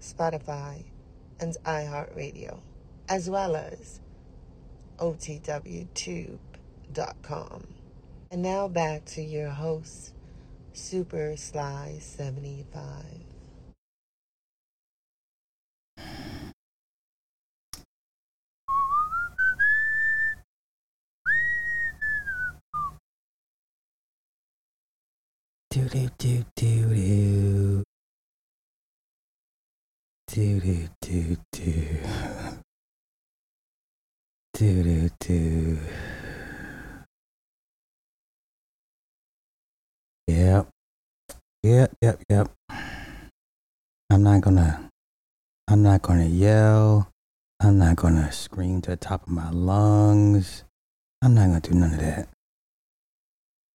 Spotify, and iHeartRadio, as well as OTWTube.com. And now back to your host, Super Sly 75. Do do do do Do do do do. Do do do. Yep. Yep, yep, yep. I'm not gonna I'm not gonna yell. I'm not gonna scream to the top of my lungs. I'm not gonna do none of that.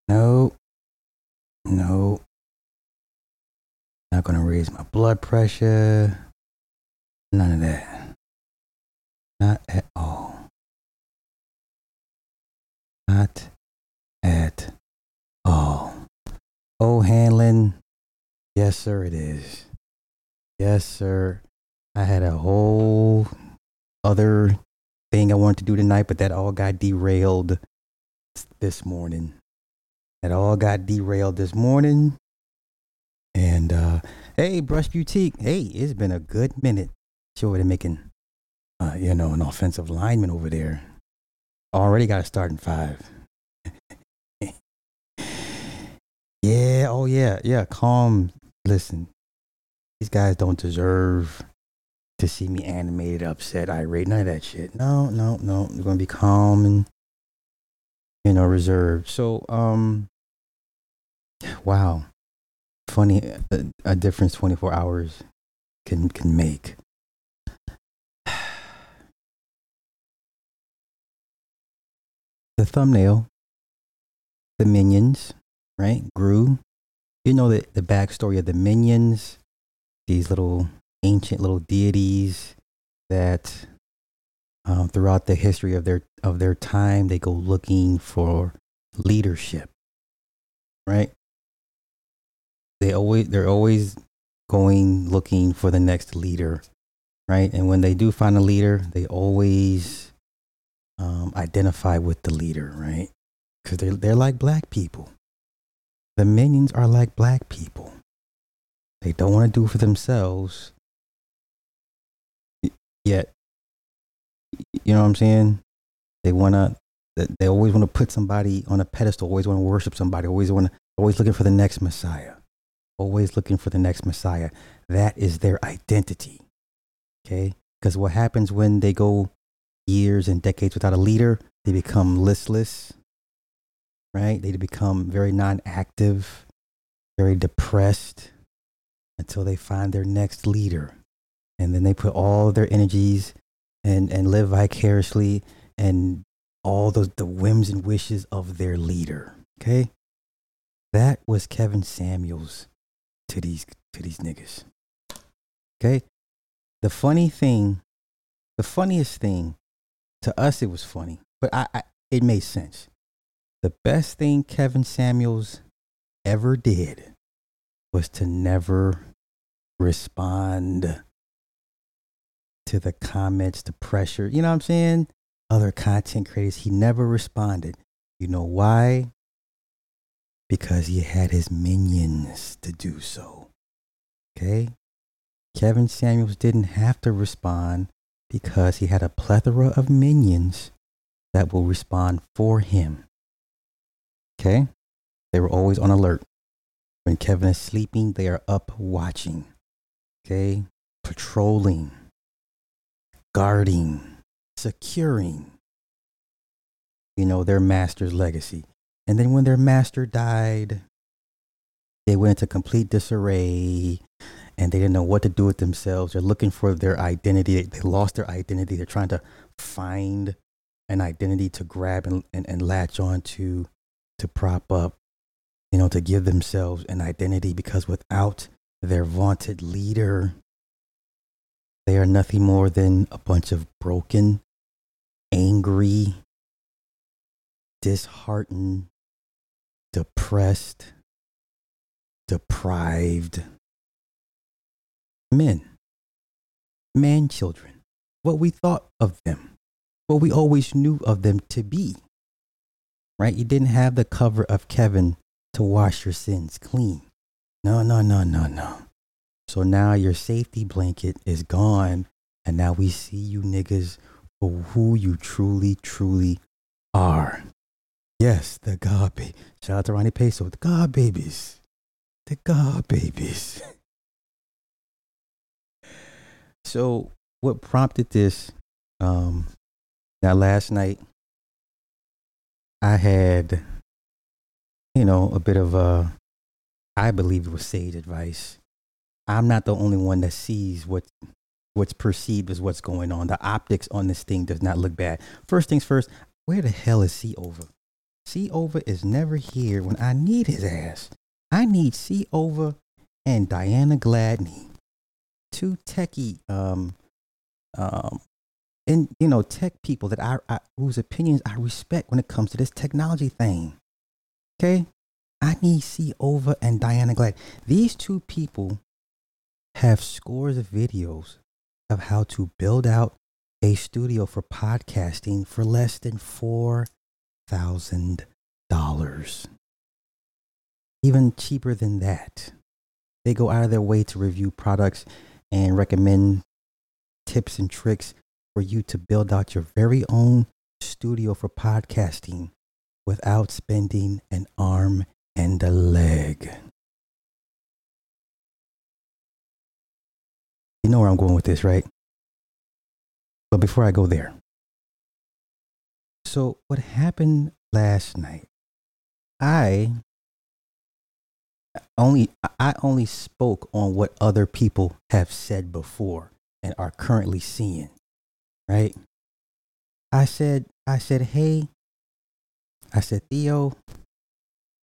Nope. No. Not gonna raise my blood pressure. None of that. Not at all. Not at all. Oh, Hanlon. Yes, sir, it is. Yes, sir. I had a whole other thing I wanted to do tonight, but that all got derailed this morning. That all got derailed this morning. And uh hey, Brush Boutique. Hey, it's been a good minute. Sure, they're making uh, you know, an offensive lineman over there. Already got a start in five. yeah, oh yeah, yeah. Calm. Listen, these guys don't deserve to see me animated, upset, irate, none of that shit. No, no, no. They're gonna be calm and you know reserved. So, um, wow, funny a, a difference twenty four hours can can make. The thumbnail, the minions, right? Gru. You know the, the backstory of the minions, these little ancient little deities that um, throughout the history of their of their time they go looking for leadership right they always they're always going looking for the next leader right and when they do find a leader they always um, identify with the leader right? Because they're, they're like black people. The minions are like black people. They don't want to do for themselves. Yet you know what i'm saying? They want to they always want to put somebody on a pedestal always want to worship somebody always want to always looking for the next messiah always looking for the next messiah. That is their identity okay? Because what happens when they go years and decades without a leader they become listless right they become very non-active very depressed until they find their next leader and then they put all their energies and and live vicariously and all those the whims and wishes of their leader. Okay, that was Kevin Samuels to these to these niggas. Okay, the funny thing, the funniest thing to us, it was funny, but I, I it made sense. The best thing Kevin Samuels ever did was to never respond to the comments, the pressure. You know what I'm saying? Other content creators, he never responded. You know why? Because he had his minions to do so. Okay? Kevin Samuels didn't have to respond because he had a plethora of minions that will respond for him. Okay? They were always on alert. When Kevin is sleeping, they are up watching. Okay? Patrolling guarding, securing, you know, their master's legacy. And then when their master died, they went into complete disarray and they didn't know what to do with themselves. They're looking for their identity. They lost their identity. They're trying to find an identity to grab and, and, and latch on to, to prop up, you know, to give themselves an identity because without their vaunted leader, they are nothing more than a bunch of broken, angry, disheartened, depressed, deprived men, man children, what we thought of them, what we always knew of them to be. Right? You didn't have the cover of Kevin to wash your sins clean. No, no, no, no, no. So now your safety blanket is gone, and now we see you niggas for who you truly, truly are. Yes, the God baby. Shout out to Ronnie Peso. The God babies. The God babies. so what prompted this? Um, now last night I had, you know, a bit of a, I believe it was sage advice. I'm not the only one that sees what what's perceived as what's going on. The optics on this thing does not look bad. First things first, where the hell is C over? C over is never here when I need his ass. I need C over and Diana Gladney, two techie, um, um, and you know, tech people that I, I whose opinions I respect when it comes to this technology thing. Okay, I need C over and Diana Glad. These two people have scores of videos of how to build out a studio for podcasting for less than four thousand dollars. Even cheaper than that. They go out of their way to review products and recommend tips and tricks for you to build out your very own studio for podcasting without spending an arm and a leg. You know where I'm going with this, right? But before I go there, so what happened last night? I only I only spoke on what other people have said before and are currently seeing, right? I said I said, "Hey, I said, Theo,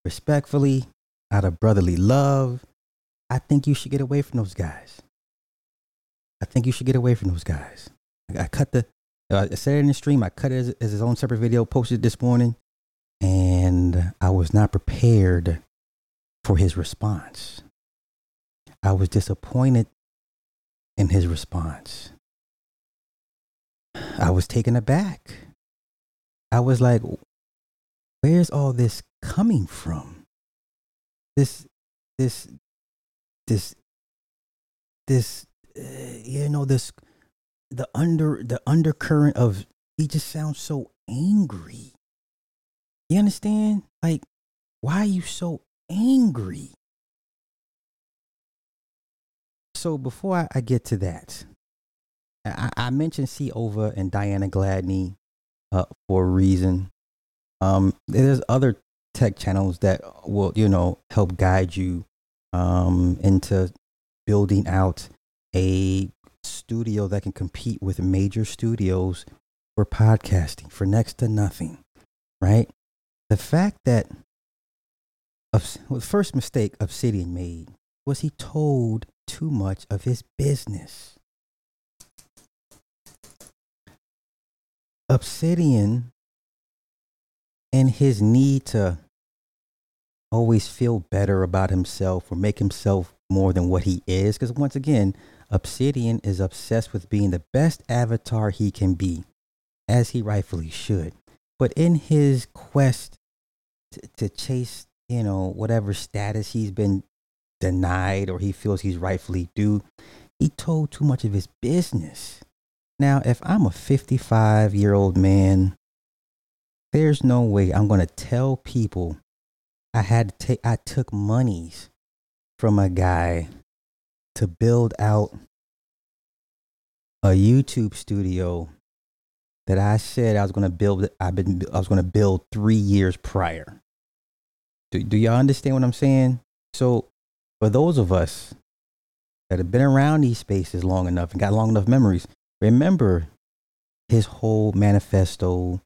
respectfully, out of brotherly love, I think you should get away from those guys. I think you should get away from those guys. I cut the, uh, I said it in the stream. I cut it as, as his own separate video, posted this morning, and I was not prepared for his response. I was disappointed in his response. I was taken aback. I was like, where's all this coming from? This, this, this, this, uh, you know, this, the under, the undercurrent of, he just sounds so angry. You understand? Like, why are you so angry? So before I, get to that, I, I, mentioned C over and Diana Gladney uh, for a reason. Um, there's other tech channels that will, you know, help guide you um, into building out a studio that can compete with major studios for podcasting for next to nothing, right? The fact that well, the first mistake Obsidian made was he told too much of his business. Obsidian and his need to always feel better about himself or make himself more than what he is. Because once again, Obsidian is obsessed with being the best avatar he can be, as he rightfully should. But in his quest to, to chase, you know, whatever status he's been denied or he feels he's rightfully due, he told too much of his business. Now, if I'm a 55 year old man there's no way I'm going to tell people I had to take, I took monies from a guy to build out a YouTube studio that I said I was going to build. I've been, I was going to build three years prior. Do, do y'all understand what I'm saying? So for those of us that have been around these spaces long enough and got long enough memories remember his whole manifesto,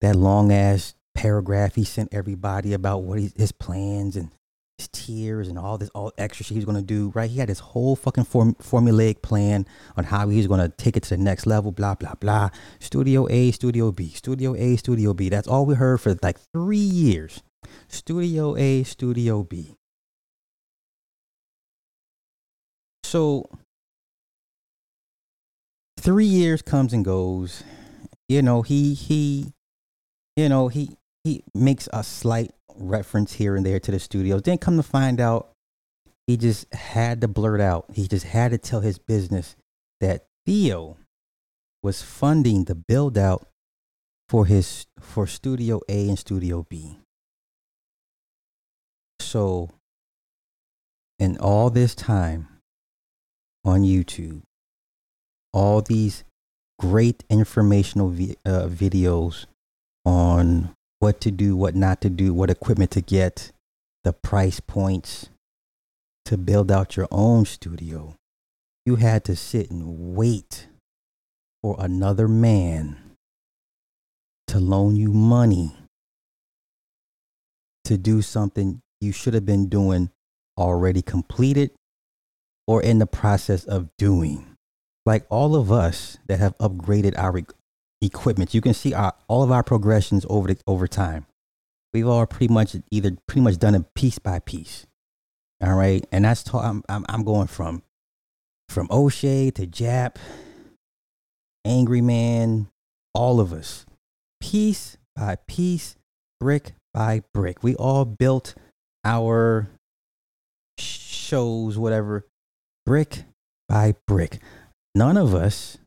that long ass paragraph he sent everybody about what he, his plans and his tiers and all this all extra shit he was going to do right? He had this whole fucking form, formulaic plan on how he was going to take it to the next level blah blah blah. Studio a studio b studio a studio b. That's all we heard for like three years studio a studio b so three years comes and goes you know he he you know he he makes a slight reference here and there to the studios. Then come to find out, he just had to blurt out. He just had to tell his business that Theo was funding the build out for his for Studio A and Studio B. So, in all this time on YouTube, all these great informational vi- uh, videos on what to do, what not to do, what equipment to get, the price points to build out your own studio. You had to sit and wait for another man to loan you money to do something you should have been doing already completed or in the process of doing. Like all of us that have upgraded our equipment. You can see our, all of our progressions over the, over time. We've all pretty much either pretty much done it piece by piece. All right, and that's ta- I'm, I'm I'm going from from O'Shea to Jap, Angry Man, all of us, piece by piece, brick by brick. We all built our shows, whatever, brick by brick. None of us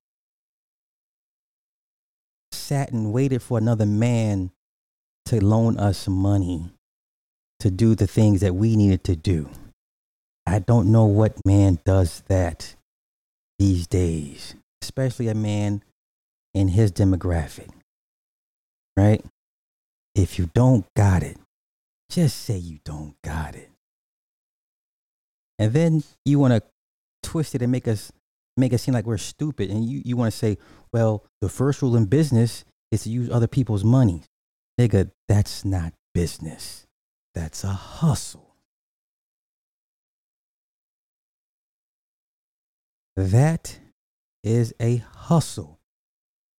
sat and waited for another man to loan us money to do the things that we needed to do. I don't know what man does that these days, especially a man in his demographic, right? If you don't got it, just say you don't got it. And then you want to twist it and make us make it seem like we're stupid. And you, you want to say, well, the first rule in business is to use other people's money. Nigga, that's not business. That's a hustle. That is a hustle.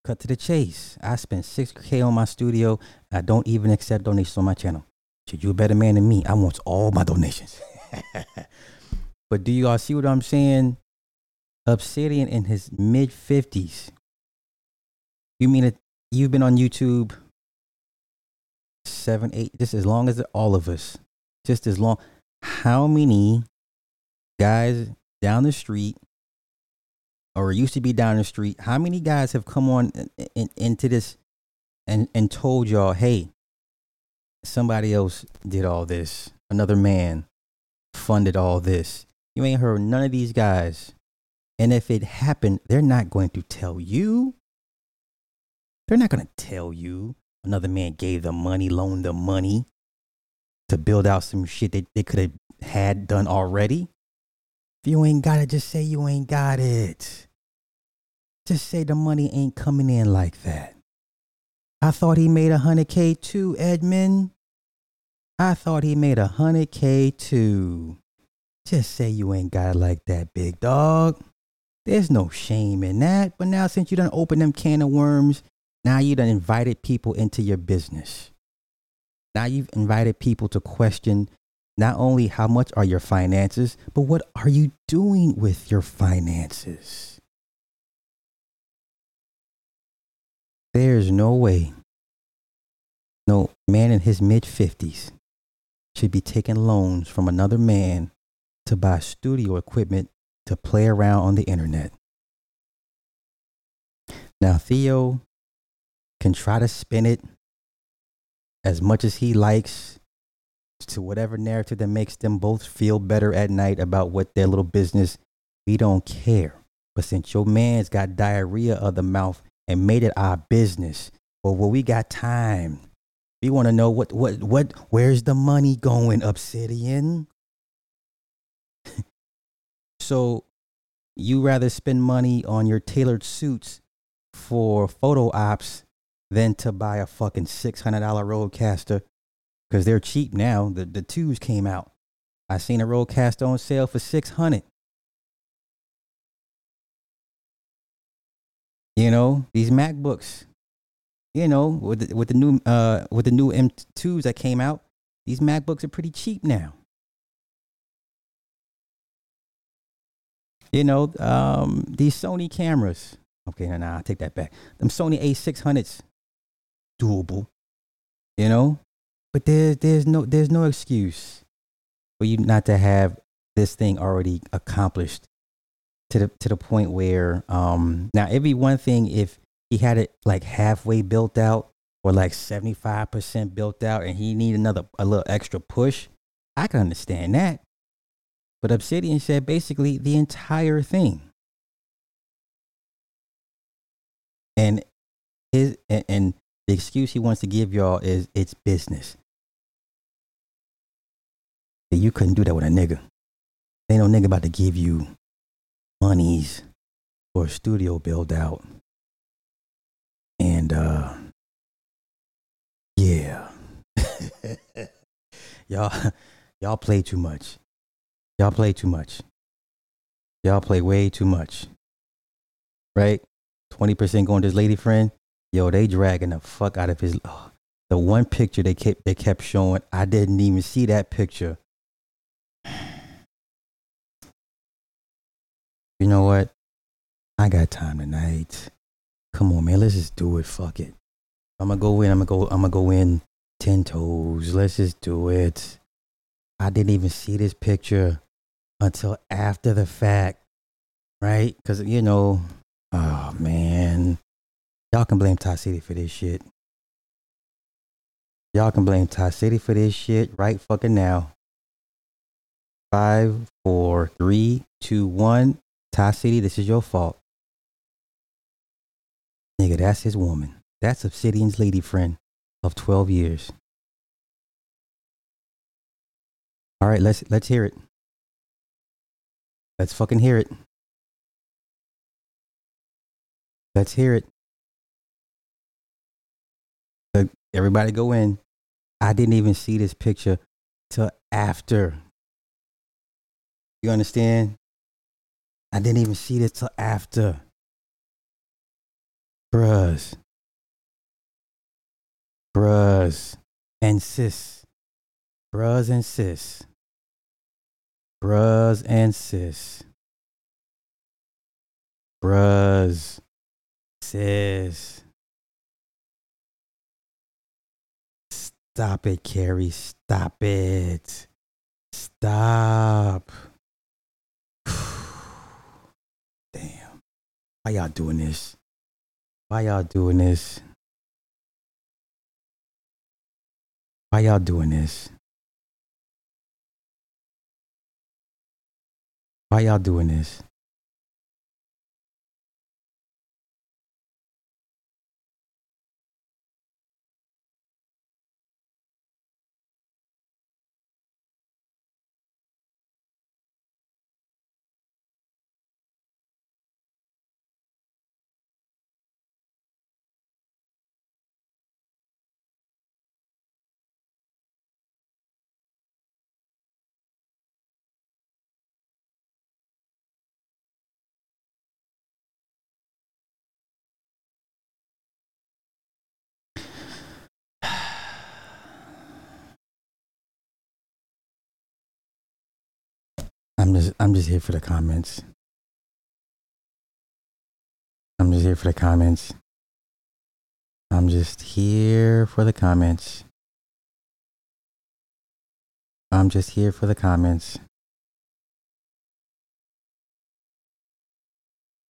Cut to the chase. I spent 6K on my studio. I don't even accept donations on my channel. Should you a better man than me? I want all my donations. but do you all see what I'm saying? Obsidian in his mid 50s. You mean it? You've been on YouTube seven, eight, just as long as all of us, just as long. How many guys down the street, or used to be down the street, how many guys have come on in, in, into this and, and told y'all, hey, somebody else did all this, another man funded all this? You ain't heard none of these guys and if it happened, they're not going to tell you. They're not going to tell you another man gave them money, loaned them money to build out some shit that they could have had done already. If you ain't got it, just say you ain't got it. Just say the money ain't coming in like that. I thought he made a hundred K too, Edmund. I thought he made a hundred K too. Just say you ain't got it like that, big dog. There's no shame in that. But now, since you done opened them can of worms, now you done invited people into your business. Now you've invited people to question not only how much are your finances, but what are you doing with your finances? There's no way no man in his mid 50s should be taking loans from another man to buy studio equipment to play around on the internet. Now, Theo can try to spin it as much as he likes to whatever narrative that makes them both feel better at night about what their little business. We don't care. But since your man's got diarrhea of the mouth and made it our business, well, well we got time. We want to know what, what, what, where's the money going, Obsidian? So you rather spend money on your tailored suits for photo ops than to buy a fucking $600 Rodecaster because they're cheap now. The, the twos came out. I seen a Rodecaster on sale for 600 You know, these MacBooks, you know, with the, with the new uh with the new M2s that came out, these MacBooks are pretty cheap now. You know, um, these Sony cameras. Okay, now nah, I take that back. Them Sony A600s, doable. You know, but there's there's no there's no excuse for you not to have this thing already accomplished to the to the point where um now it'd be one thing if he had it like halfway built out or like 75% built out and he need another a little extra push i can understand that. But obsidian said basically the entire thing. And his and, and the excuse he wants to give y'all is it's business. You couldn't do that with a nigga. Ain't no nigga about to give you monies for a studio build out. And uh yeah. y'all y'all play too much. Y'all play too much. Y'all play way too much. Right? 20% going to his lady friend. Yo, they dragging the fuck out of his oh, the one picture they kept they kept showing. I didn't even see that picture you know what? I got time tonight. Come on, man. Let's just do it. Fuck it. I'm gonna go in. I'm gonna go. I'm gonna go in ten toes. Let's just do it. I didn't even see this picture until after the fact, right? Because you know, oh man, y'all can blame Ty City for this shit. Y'all can blame Ty City for this shit right fucking now. Five, four, three, two, one. Ty City, this is your fault. Nigga, that's his woman. That's Obsidian's lady friend of 12 years. All right, let's let's hear it. Let's fucking hear it. Let's hear it. everybody go in. I didn't even see this picture till after. You understand? I didn't even see this till after. Bruhs. Bruhs and sis. Bruhs and sis. Bruhs and sis. Bruhs. Sis. Stop it, Carrie. Stop it. Stop. Damn. Why y'all doing this? Why y'all doing this? Why y'all doing this? Why y'all doing this? I'm just I'm just here for the comments. I'm just here for the comments. I'm just here for the comments. I'm just here for the comments.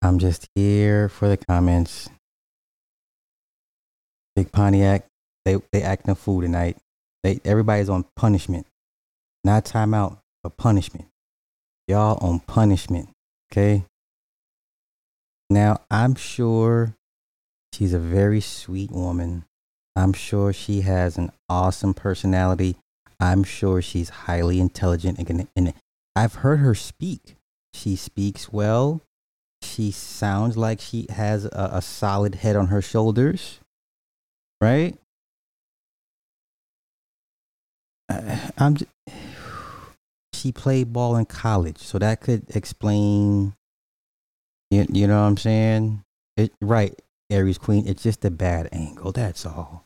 I'm just here for the comments. Big Pontiac, they they acting a fool tonight. They everybody's on punishment. Not timeout, but punishment. Y'all on punishment. Okay. Now, I'm sure she's a very sweet woman. I'm sure she has an awesome personality. I'm sure she's highly intelligent and, and I've heard her speak. She speaks well. she sounds like she has a, a solid head on her shoulders, right? Uh, I'm. j- She played ball in college, so that could explain. You, you know what I'm saying? It, right, Aries Queen. It's just a bad angle. That's all.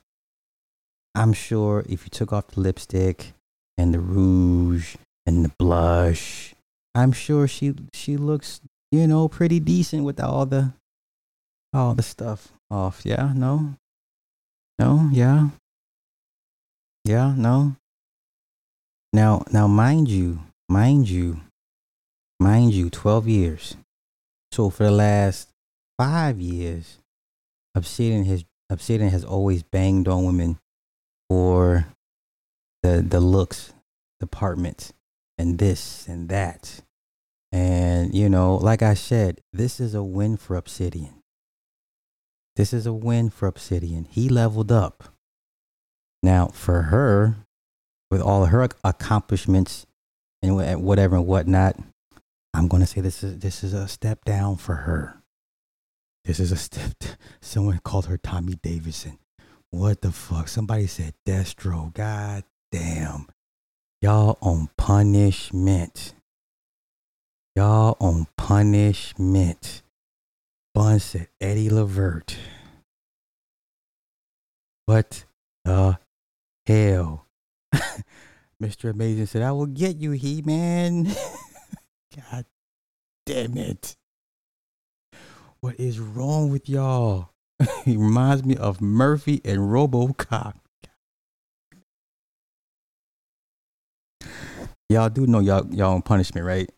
I'm sure if you took off the lipstick and the rouge and the blush, I'm sure she she looks, you know, pretty decent with all the all the stuff off. Yeah, no. No, yeah. Yeah, no. Now now mind you, mind you, mind you, 12 years. So for the last 5 years, Obsidian has Obsidian has always banged on women for the the looks department and this and that. And you know, like I said, this is a win for Obsidian. This is a win for Obsidian. He leveled up. Now, for her, with all her accomplishments and whatever and whatnot, I'm going to say this is this is a step down for her. This is a step. Someone called her Tommy Davidson. What the fuck? Somebody said Destro. God damn. Y'all on punishment. Y'all on punishment. Bun said Eddie Levert. What the hell? Mr. Amazing said, I will get you, He Man. God damn it. What is wrong with y'all? he reminds me of Murphy and Robocop. Y'all do know y'all y'all on punishment, right?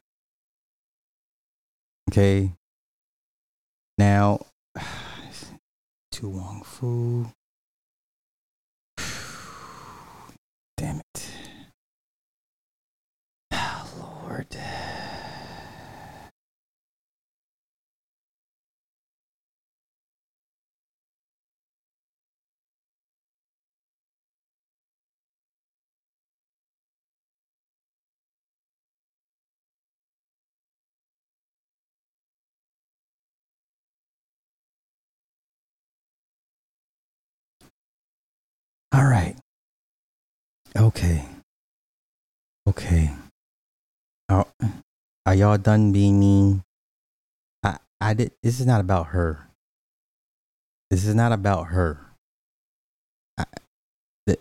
Okay. Now, Tu Wong Fu. Damn it. Oh, All right. Okay. Okay. Are, are y'all done being mean? I, I did. This is not about her. This is not about her. I, the,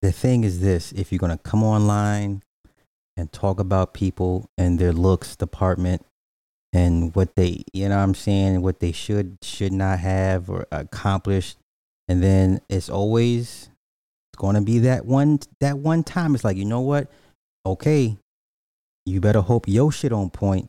the thing is this if you're going to come online and talk about people and their looks department and what they, you know what I'm saying, what they should, should not have or accomplished, and then it's always it's going to be that one that one time it's like you know what okay you better hope your shit on point.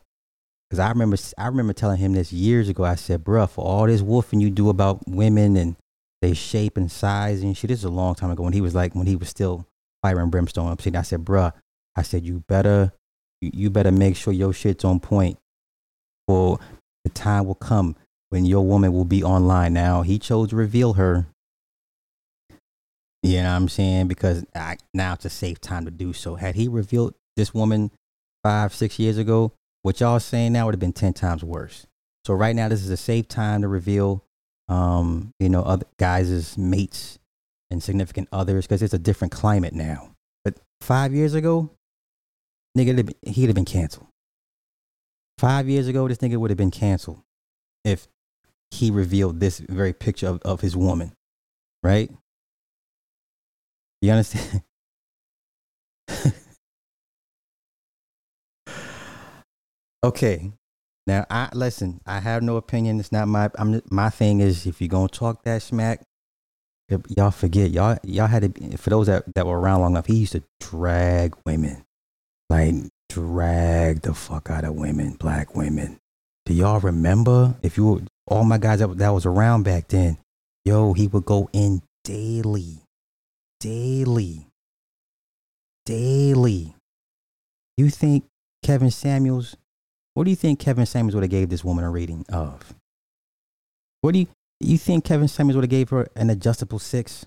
Because i remember i remember telling him this years ago. I said bruh for all this woofing you do about women and their shape and size and shit this is a long time ago when he was like when he was still fire and brimstone upstate i said bruh i said you better you, you better make sure your shit's on point for the time will come when your woman will be online. Now he chose to reveal her. You know what I'm saying? Because I, now it's a safe time to do so. Had he revealed this woman five, six years ago, what y'all saying now would have been 10 times worse. So right now, this is a safe time to reveal, um, you know, other guys' mates and significant others because it's a different climate now. But five years ago, nigga, he'd have been canceled. Five years ago, this nigga would have been canceled if he revealed this very picture of, of his woman, right? You understand? okay. Now I listen, I have no opinion. It's not my I'm my thing is if you're gonna talk that smack, y'all forget, y'all y'all had to for those that, that were around long enough, he used to drag women. Like drag the fuck out of women, black women. Do y'all remember? If you were all my guys that, that was around back then, yo, he would go in daily daily. Daily. You think Kevin Samuels, what do you think Kevin Samuels would have gave this woman a rating of? What do you you think Kevin Samuels would have gave her an adjustable six?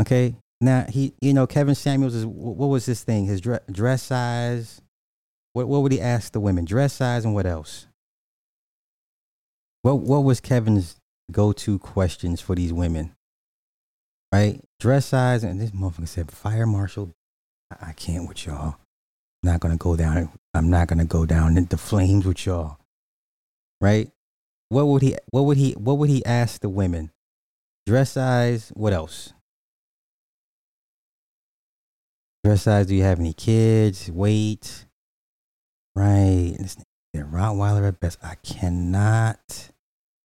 Okay. Now he, you know, Kevin Samuels is what was this thing? His dress, dress size, What what would he ask the women? Dress size and what else? What what was Kevin's go to questions for these women? Right? Dress size and this motherfucker said fire marshal. I, I can't with y'all. Not gonna go down. I'm not gonna go down into flames with y'all. Right? What would he what would he what would he ask the women? Dress size, what else? Dress size, do you have any kids? Weight. Right. This Rottweiler at best. I cannot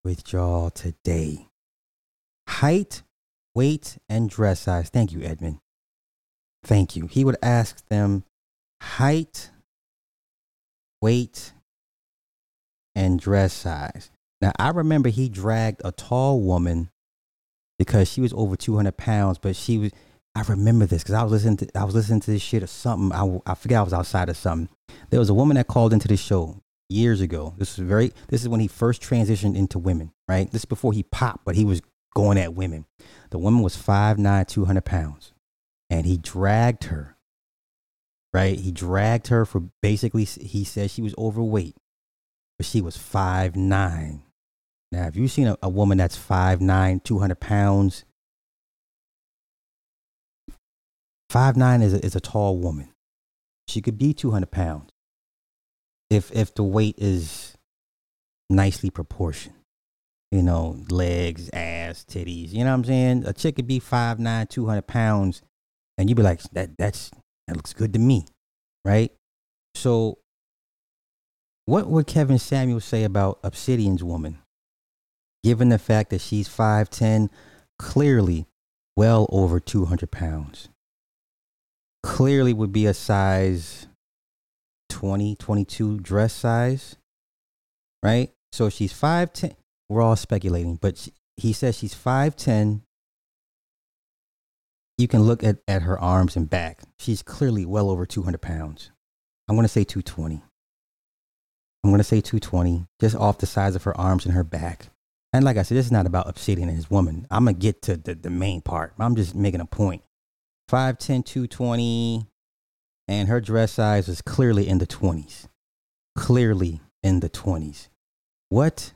with y'all today. Height, weight, and dress size. Thank you, Edmund. Thank you. He would ask them height, weight, and dress size. Now, I remember he dragged a tall woman because she was over 200 pounds, but she was, I remember this because I was listening to, I was listening to this shit or something. I, I forget I was outside of something. There was a woman that called into the show years ago. This was very, this is when he first transitioned into women, right? This is before he popped, but he was going at women. The woman was 5'9", 200 pounds and he dragged her, right? He dragged her for basically, he said she was overweight, but she was 5'9", now, if you've seen a, a woman that's 5'9, 200 pounds, 5'9 is a, is a tall woman. She could be 200 pounds if, if the weight is nicely proportioned. You know, legs, ass, titties. You know what I'm saying? A chick could be 5'9, 200 pounds, and you'd be like, that, that's, that looks good to me. Right? So, what would Kevin Samuel say about Obsidian's woman? given the fact that she's 5'10, clearly well over 200 pounds. Clearly would be a size 20, 22 dress size, right? So she's 5'10. We're all speculating, but she, he says she's 5'10. You can look at, at her arms and back. She's clearly well over 200 pounds. I'm going to say 220. I'm going to say 220, just off the size of her arms and her back. And like I said, this is not about and his woman. I'm going to get to the, the main part. I'm just making a point. 5'10, 220, and her dress size is clearly in the 20s. Clearly in the 20s. What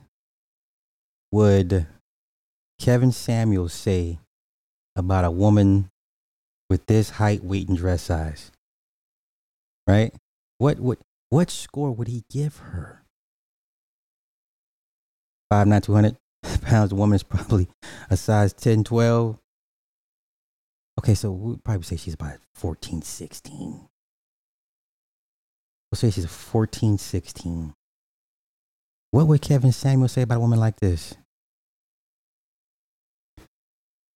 would Kevin Samuels say about a woman with this height, weight, and dress size? Right? What would what score would he give her? Five nine two hundred pounds. The woman is probably a size 10, 12. Okay, so we'd probably say she's about 14, 16. We'll say she's 14, 16. What would Kevin Samuel say about a woman like this?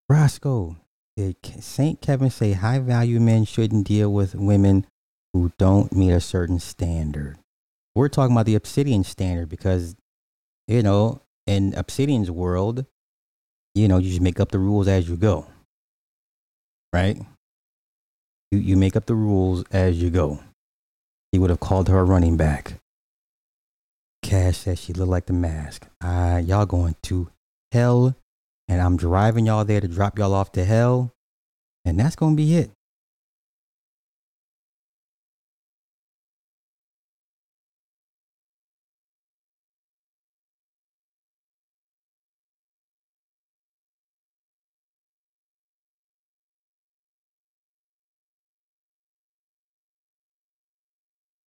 Roscoe, did St. Kevin say high value men shouldn't deal with women who don't meet a certain standard? We're talking about the obsidian standard because, you know, in Obsidian's world, you know, you just make up the rules as you go. Right? You, you make up the rules as you go. He would have called her a running back. Cash says she looked like the mask. Uh, y'all going to hell, and I'm driving y'all there to drop y'all off to hell, and that's going to be it.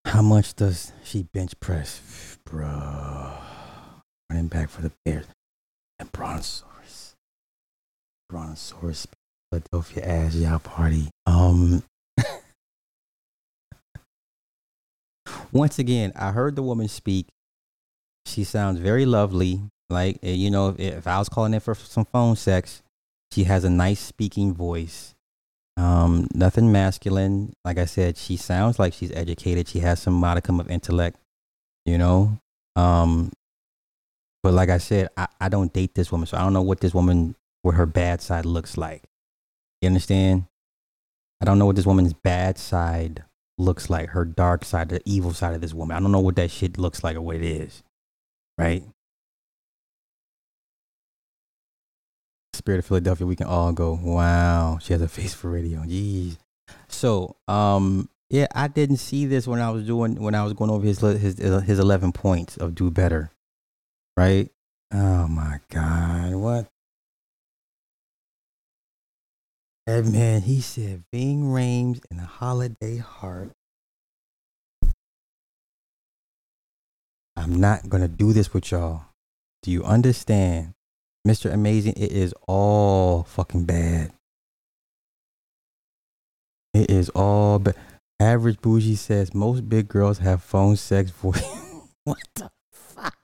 How much does she bench press? Bro. Running back for the Bears. And Brontosaurus. Brontosaurus. Philadelphia ass y'all party. Um once again, I heard the woman speak. She sounds very lovely. Like eh, you know, if, if I was calling in for some phone sex, she has a nice speaking voice. Um, nothing masculine. Like I said, she sounds like she's educated. She has some modicum of intellect, you know. Um, but like I said, I, I don't date this woman, so I don't know what this woman, what her bad side looks like. You understand? I don't know what this woman's bad side looks like, her dark side, the evil side of this woman. I don't know what that shit looks like or what it is, right? Spirit of Philadelphia, we can all go, wow, she has a face for radio. Jeez. So, um, Yeah, I didn't see this when I was doing when I was going over his his his eleven points of do better, right? Oh my God, what? And man, he said Ving Rhames and a holiday heart. I'm not gonna do this with y'all. Do you understand? Mr. Amazing, it is all fucking bad. It is all bad. Average Bougie says most big girls have phone sex voice. what the fuck?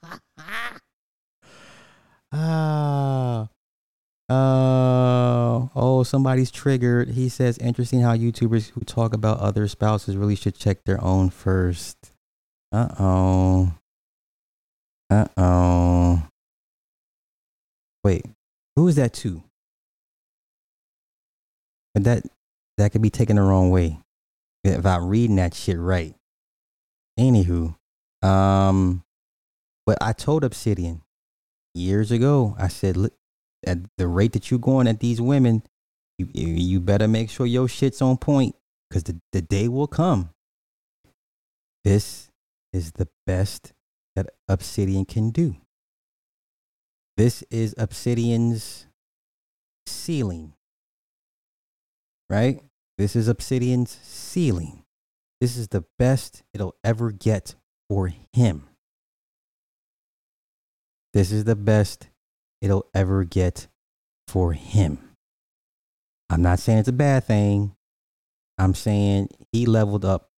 Ah. Uh, oh, somebody's triggered. He says, interesting how YouTubers who talk about other spouses really should check their own first. Uh oh. Uh oh. Wait, who is that to? But that that could be taken the wrong way if I'm reading that shit right. Anywho, um, but I told Obsidian years ago. I said, look, at the rate that you're going at these women, you you better make sure your shit's on point because the, the day will come. This is the best that Obsidian can do. This is Obsidian's ceiling. Right? This is Obsidian's ceiling. This is the best it'll ever get for him. This is the best it'll ever get for him. I'm not saying it's a bad thing. I'm saying he leveled up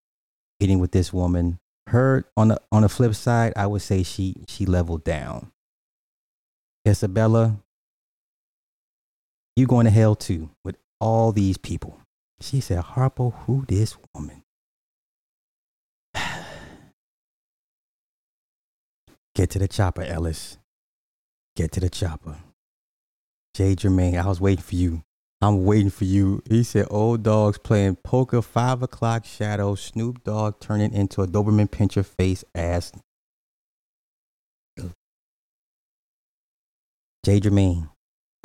getting with this woman. Her on the on the flip side, I would say she she leveled down. Isabella, you going to hell too with all these people. She said, Harpo, who this woman? Get to the chopper, Ellis. Get to the chopper. Jay Jermaine, I was waiting for you. I'm waiting for you. He said, old dogs playing poker, five o'clock shadow, Snoop Dogg turning into a Doberman pinscher face ass. Jay Jermaine,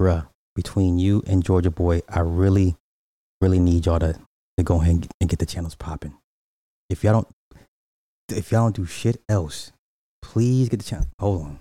bruh, between you and Georgia Boy, I really, really need y'all to, to go ahead and get the channels popping. If y'all don't, if y'all don't do shit else, please get the channel. Hold on.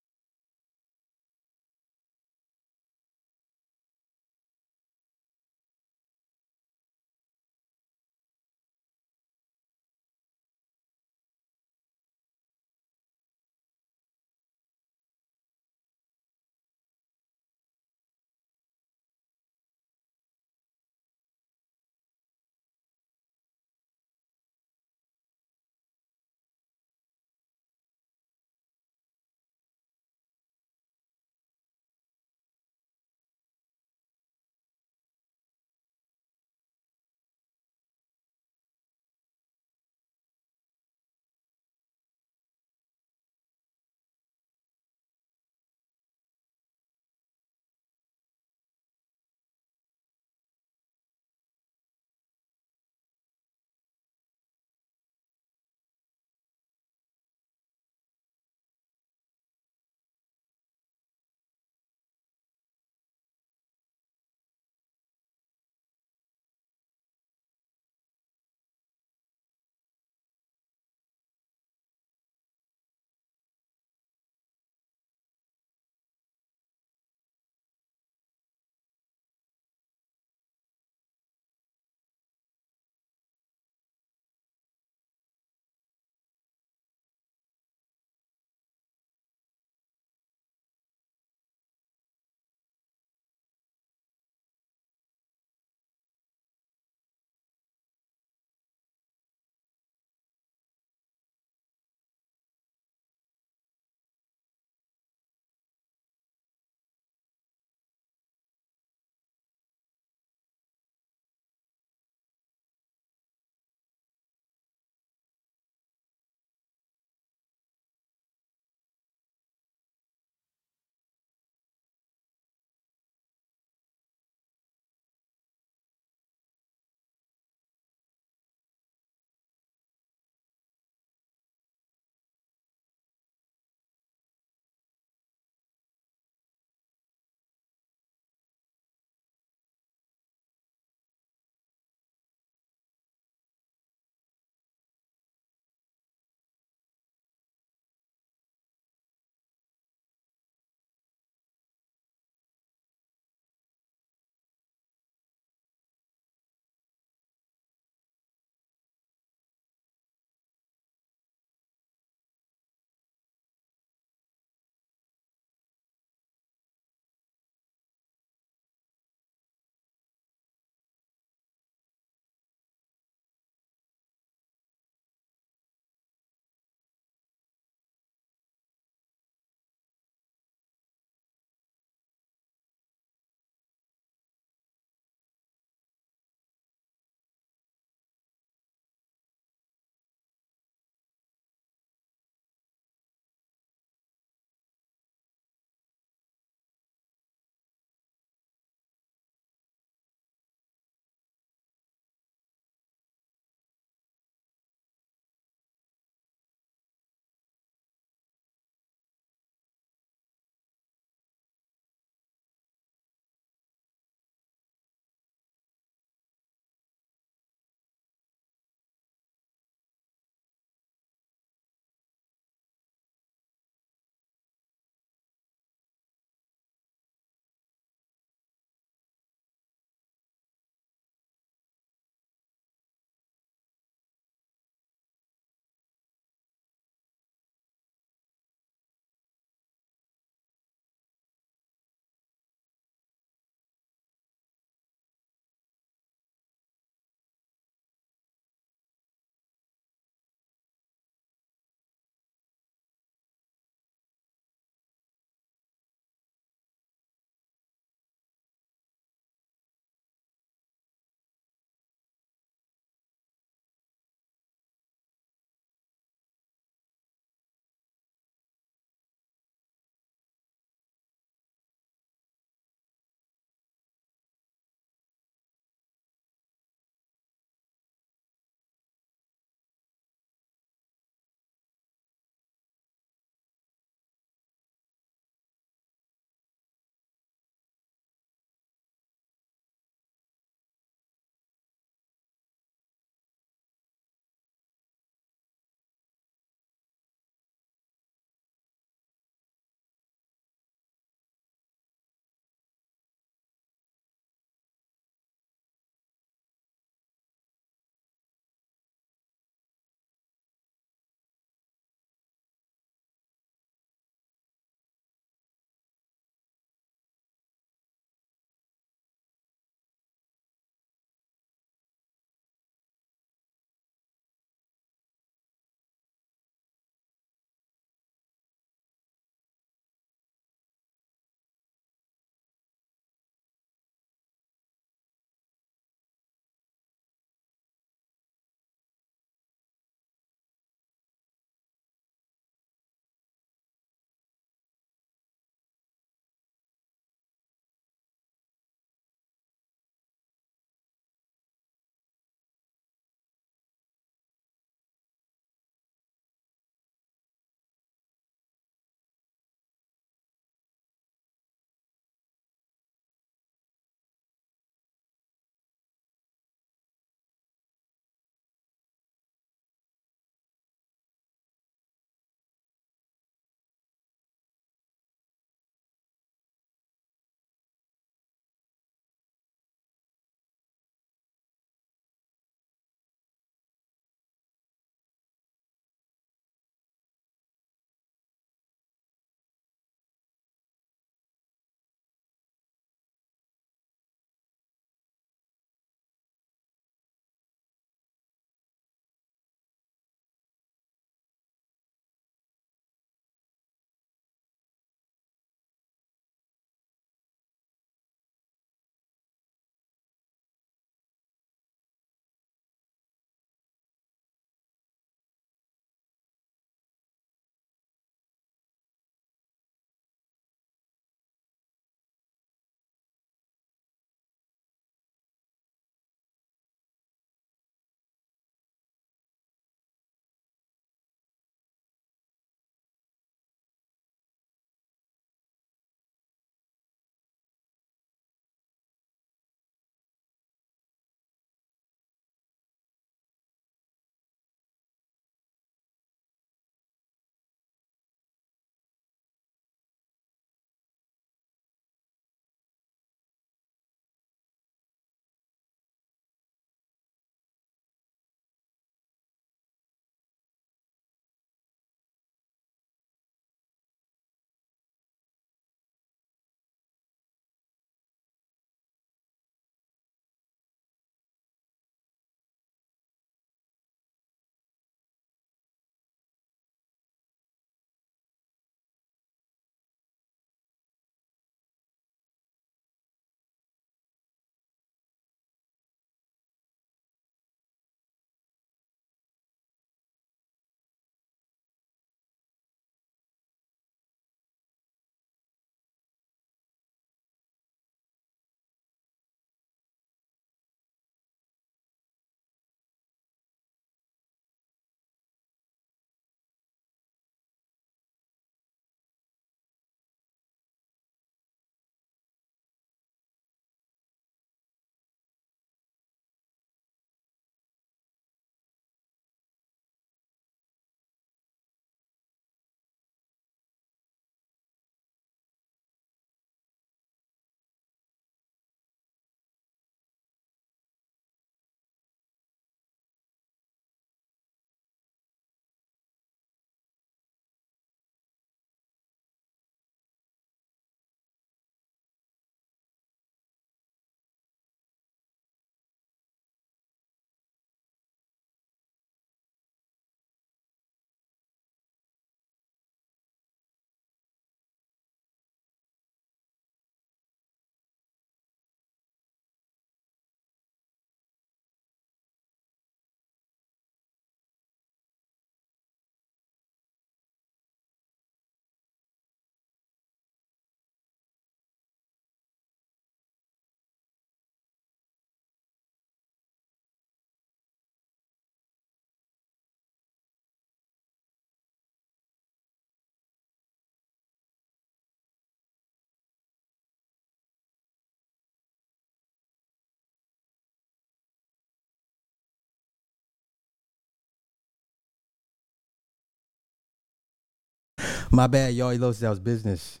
My bad, y'all. Elos, that was business.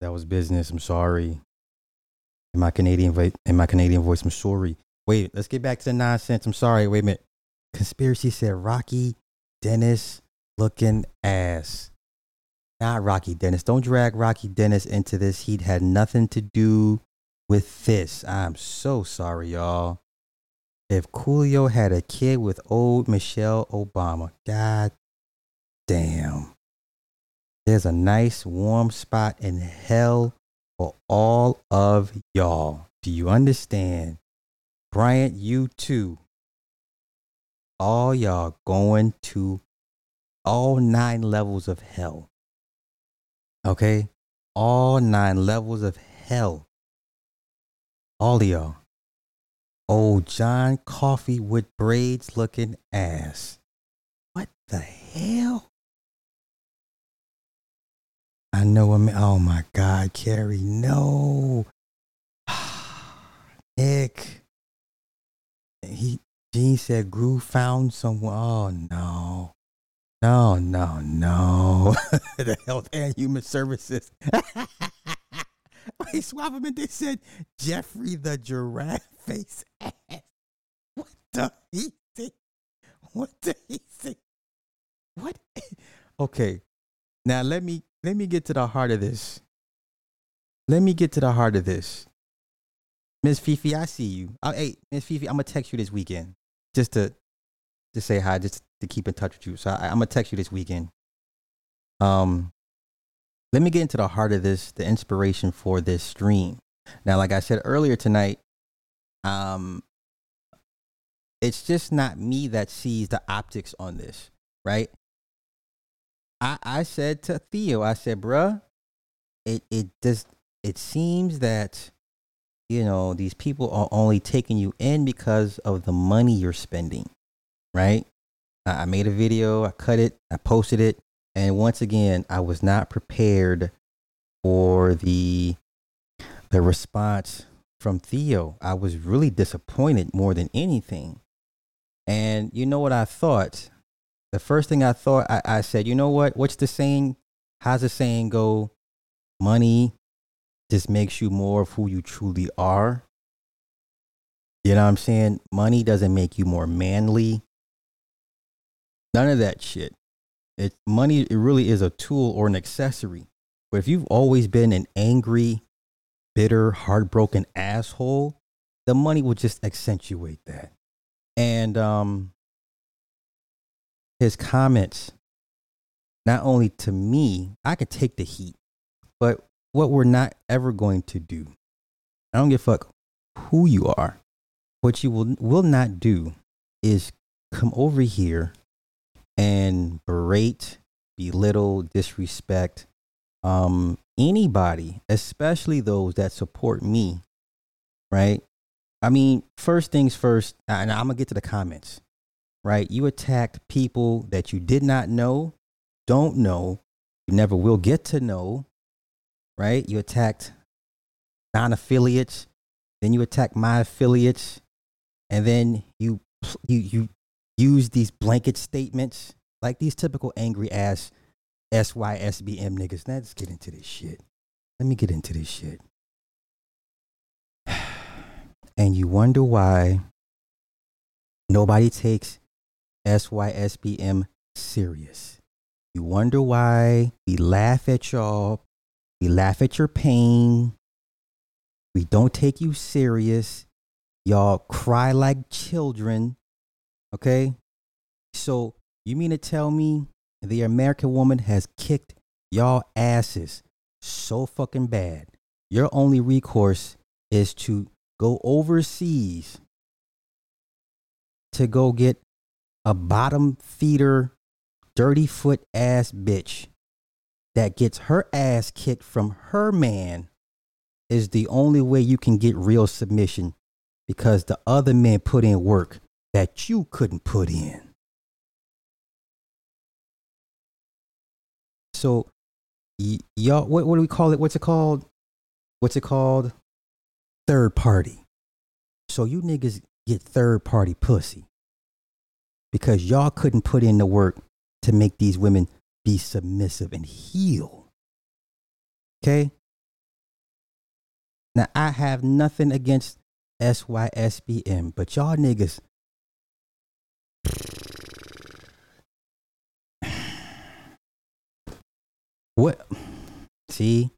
That was business. I'm sorry. In my Canadian voice, in my Canadian voice, I'm sorry. Wait, let's get back to the nonsense. I'm sorry. Wait a minute. Conspiracy said Rocky Dennis looking ass. Not Rocky Dennis. Don't drag Rocky Dennis into this. He'd had nothing to do with this. I'm so sorry, y'all. If Coolio had a kid with old Michelle Obama, god damn. There's a nice warm spot in hell for all of y'all. Do you understand? Bryant, you too. All y'all going to all nine levels of hell. Okay? All nine levels of hell. All y'all. Oh, John Coffey with braids looking ass. What the hell? I know him. Oh my God, Carrie, no. Nick. He Gene said Gru found someone. Oh no. No, no, no. the Health and Human Services. Wait, swap him and they said Geoffrey the giraffe face ass. What the he say? What the he say? What? Okay. Now let me let me get to the heart of this. Let me get to the heart of this. Miss Fifi, I see you. Uh, hey, Miss Fifi, I'm gonna text you this weekend just to to say hi, just to keep in touch with you. So I, I'm gonna text you this weekend. Um, let me get into the heart of this, the inspiration for this stream. Now, like I said earlier tonight, um, it's just not me that sees the optics on this, right? I I said to Theo, I said, bruh, it it just it seems that you know these people are only taking you in because of the money you're spending, right? I, I made a video, I cut it, I posted it, and once again, I was not prepared for the the response from Theo. I was really disappointed more than anything. And you know what I thought? The first thing I thought, I, I said, you know what? What's the saying? How's the saying go? Money just makes you more of who you truly are. You know what I'm saying? Money doesn't make you more manly. None of that shit. It money it really is a tool or an accessory. But if you've always been an angry, bitter, heartbroken asshole, the money will just accentuate that. And um his comments, not only to me, I could take the heat, but what we're not ever going to do. I don't give a fuck who you are. What you will will not do is come over here and berate, belittle, disrespect um, anybody, especially those that support me, right? I mean, first things first, and I'm gonna get to the comments, right? You attacked people that you did not know, don't know, you never will get to know, right? You attacked non affiliates, then you attack my affiliates, and then you you you use these blanket statements like these typical angry ass SYSBM niggas. Now let's get into this shit. Let me get into this shit. And you wonder why nobody takes SYSBM serious. You wonder why we laugh at y'all, we laugh at your pain, we don't take you serious. Y'all cry like children. Okay? So, you mean to tell me the American woman has kicked y'all asses so fucking bad? Your only recourse is to go overseas to go get a bottom feeder, dirty foot ass bitch that gets her ass kicked from her man is the only way you can get real submission because the other men put in work that you couldn't put in. So, y- y'all, what, what do we call it? What's it called? What's it called? Third party. So, you niggas get third party pussy because y'all couldn't put in the work to make these women be submissive and heal. Okay? Now, I have nothing against SYSBM, but y'all niggas. What? See,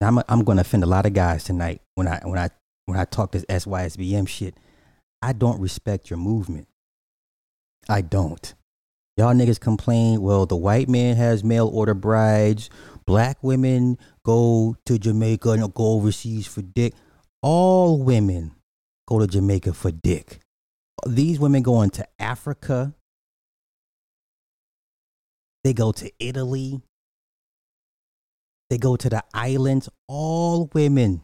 I'm I'm to offend a lot of guys tonight when I when I when I talk this SYSBM shit. I don't respect your movement. I don't. Y'all niggas complain, well, the white man has mail order brides, black women go to Jamaica and go overseas for dick. All women go to Jamaica for dick. These women go into Africa. They go to Italy. They go to the islands. All women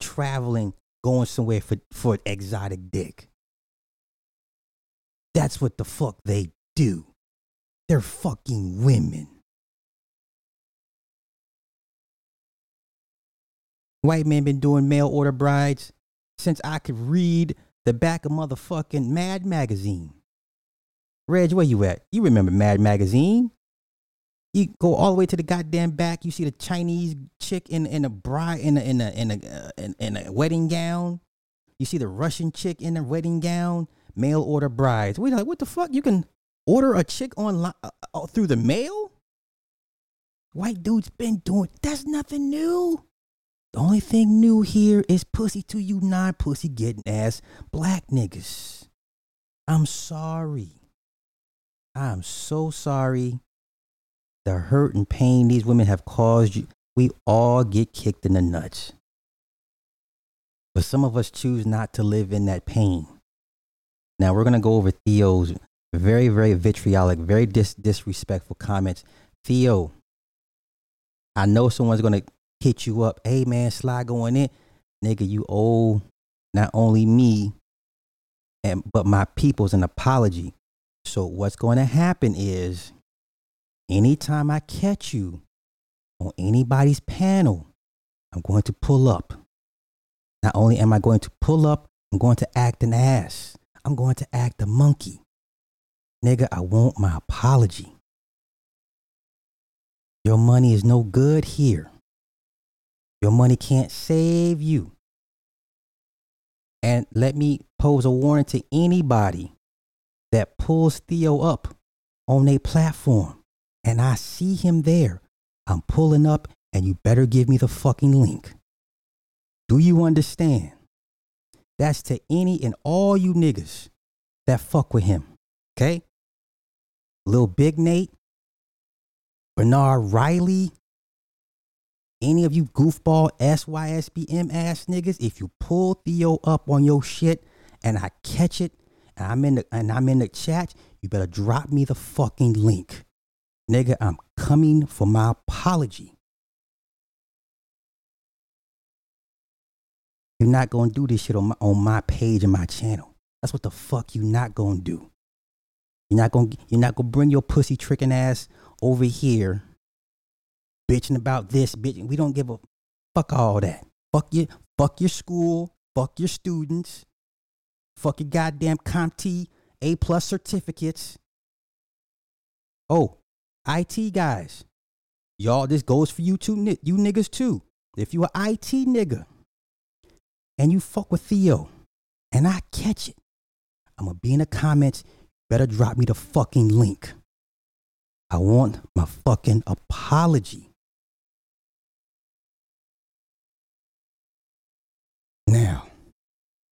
traveling, going somewhere for, for exotic dick. That's what the fuck they do. They're fucking women. White men been doing mail order brides since I could read the back of motherfucking Mad Magazine. Reg, where you at? You remember Mad Magazine? You go all the way to the goddamn back. You see the Chinese chick in in a bride in a in a in a uh, in, in a wedding gown. You see the Russian chick in a wedding gown. Mail order brides. We're like what the fuck? You can order a chick online uh, uh, through the mail? White dudes been doing that's nothing new. The only thing new here is pussy to you non pussy getting ass black niggas. I'm sorry. I'm so sorry. The hurt and pain these women have caused you, we all get kicked in the nuts. But some of us choose not to live in that pain. Now we're going to go over Theo's very, very vitriolic, very dis- disrespectful comments. Theo, I know someone's gonna hit you up. Hey man, slide going in. Nigga, you owe not only me and but my people's an apology. So what's going to happen is anytime I catch you on anybody's panel, I'm going to pull up. Not only am I going to pull up, I'm going to act an ass. I'm going to act a monkey. Nigga, I want my apology. Your money is no good here. Your money can't save you. And let me pose a warning to anybody that pulls Theo up on a platform and I see him there. I'm pulling up and you better give me the fucking link. Do you understand? That's to any and all you niggas that fuck with him. Okay? Lil Big Nate, Bernard Riley, any of you goofball SYSBM ass niggas, if you pull Theo up on your shit and I catch it and I'm in the and I'm in the chat, you better drop me the fucking link. Nigga, I'm coming for my apology. You're not gonna do this shit on my on my page and my channel. That's what the fuck you not gonna do. You're not gonna you're not gonna bring your pussy tricking ass over here, bitching about this, bitching. We don't give a fuck all that. Fuck you, fuck your school, fuck your students, fuck your goddamn CompTIA A plus certificates. Oh, IT guys, y'all, this goes for you too, you niggas too. If you're an IT nigga and you fuck with Theo and I catch it, I'm gonna be in the comments better drop me the fucking link. I want my fucking apology. Now,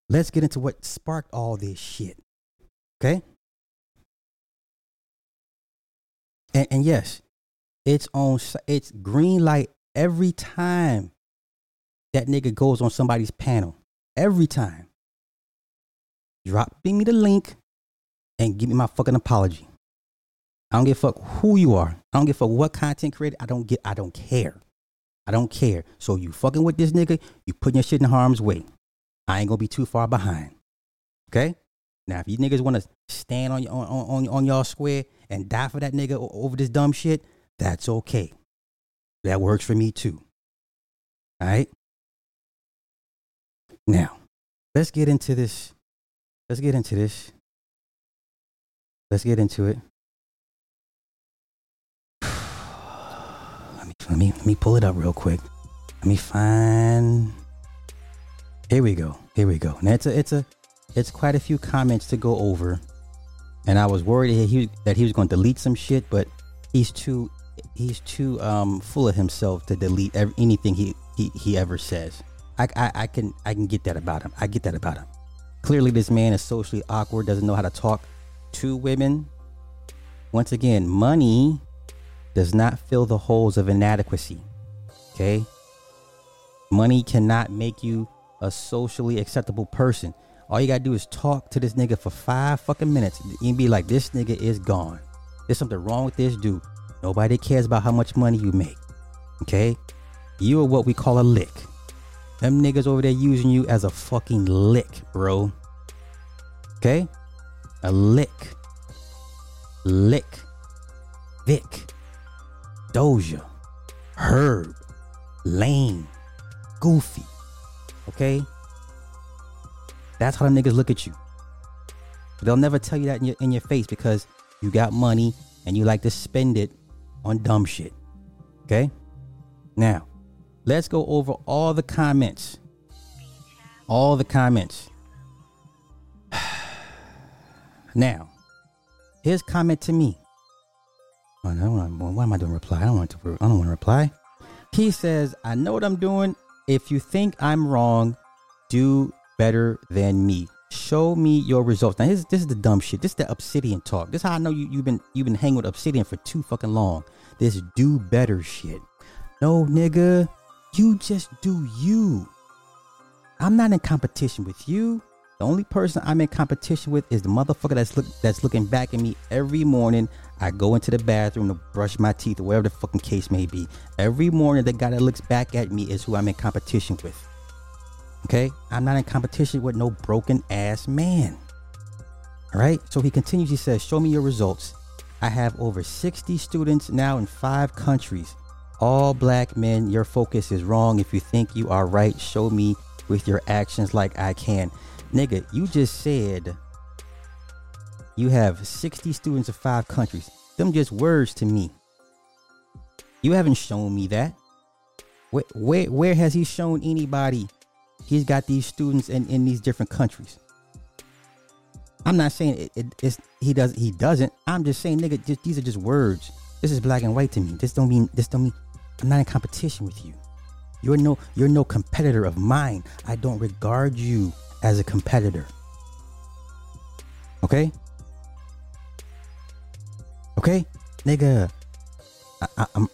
let's get into what sparked all this shit. Okay? And, and yes, it's on it's green light every time that nigga goes on somebody's panel. Every time. Drop me the link and give me my fucking apology. I don't give a fuck who you are. I don't give a fuck what content creator. I don't get. I don't care. I don't care. So you fucking with this nigga, you putting your shit in harm's way. I ain't gonna be too far behind. Okay. Now, if you niggas want to stand on, on on on y'all square and die for that nigga over this dumb shit, that's okay. That works for me too. All right. Now, let's get into this. Let's get into this. Let's get into it. Let me let me let me pull it up real quick. Let me find. Here we go. Here we go. Now it's a it's a it's quite a few comments to go over, and I was worried that he that he was going to delete some shit, but he's too he's too um full of himself to delete anything he, he he ever says. I, I I can I can get that about him. I get that about him. Clearly, this man is socially awkward, doesn't know how to talk to women. Once again, money does not fill the holes of inadequacy. Okay? Money cannot make you a socially acceptable person. All you gotta do is talk to this nigga for five fucking minutes and be like, this nigga is gone. There's something wrong with this dude. Nobody cares about how much money you make. Okay? You are what we call a lick. Them niggas over there using you as a fucking lick, bro. Okay? A lick. Lick. Vic. Doja. Herb. Lame. Goofy. Okay? That's how them niggas look at you. They'll never tell you that in your, in your face because you got money and you like to spend it on dumb shit. Okay? Now, let's go over all the comments. All the comments. now, his comment to me. Oh, no, why am I doing reply? I don't want to. I don't want to reply. He says, "I know what I'm doing. If you think I'm wrong, do better than me. Show me your results." Now, this, this is the dumb shit. This is the obsidian talk. This is how I know you, you've been you've been hanging with obsidian for too fucking long. This do better shit. No, nigga, you just do you. I'm not in competition with you. The only person I'm in competition with is the motherfucker that's look that's looking back at me every morning. I go into the bathroom to brush my teeth or whatever the fucking case may be. Every morning, the guy that looks back at me is who I'm in competition with. Okay, I'm not in competition with no broken ass man. All right. So he continues. He says, "Show me your results." I have over 60 students now in five countries. All black men, your focus is wrong. If you think you are right, show me with your actions like I can. Nigga, you just said you have 60 students of five countries. Them just words to me. You haven't shown me that. Where, where, where has he shown anybody he's got these students in, in these different countries? I'm not saying it, it, he does he doesn't. I'm just saying, nigga, just, these are just words. This is black and white to me. This don't mean this don't mean I'm not in competition with you. You're no you're no competitor of mine. I don't regard you as a competitor. Okay? Okay? Nigga, I, I, I'm,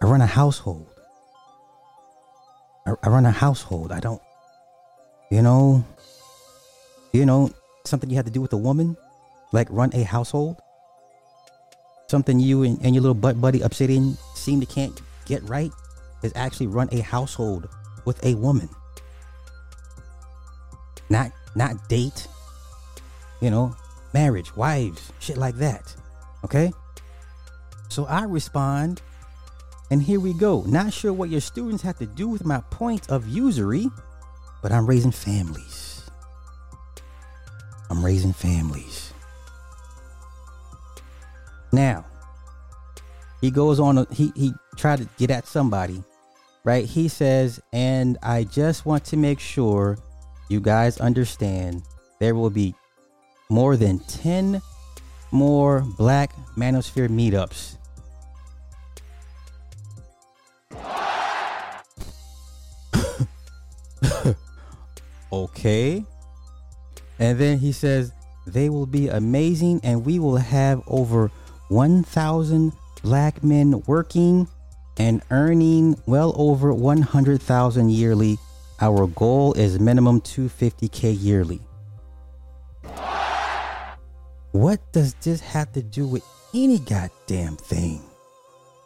I run a household. I, I run a household. I don't, you know, you know, something you have to do with a woman, like run a household. Something you and, and your little butt buddy Obsidian seem to can't get right is actually run a household with a woman. Not not date you know marriage wives shit like that okay? So i respond and here we go. Not sure what your students have to do with my point of usury but i'm raising families. I'm raising families now he goes on he he tried to get at somebody right? He says and i just want to make sure you guys understand there will be more than 10 more black manosphere meetups. Okay. And then he says they will be amazing and we will have over 1000 black men working and earning well over 100,000 yearly our goal is minimum 250k yearly. What does this have to do with any goddamn thing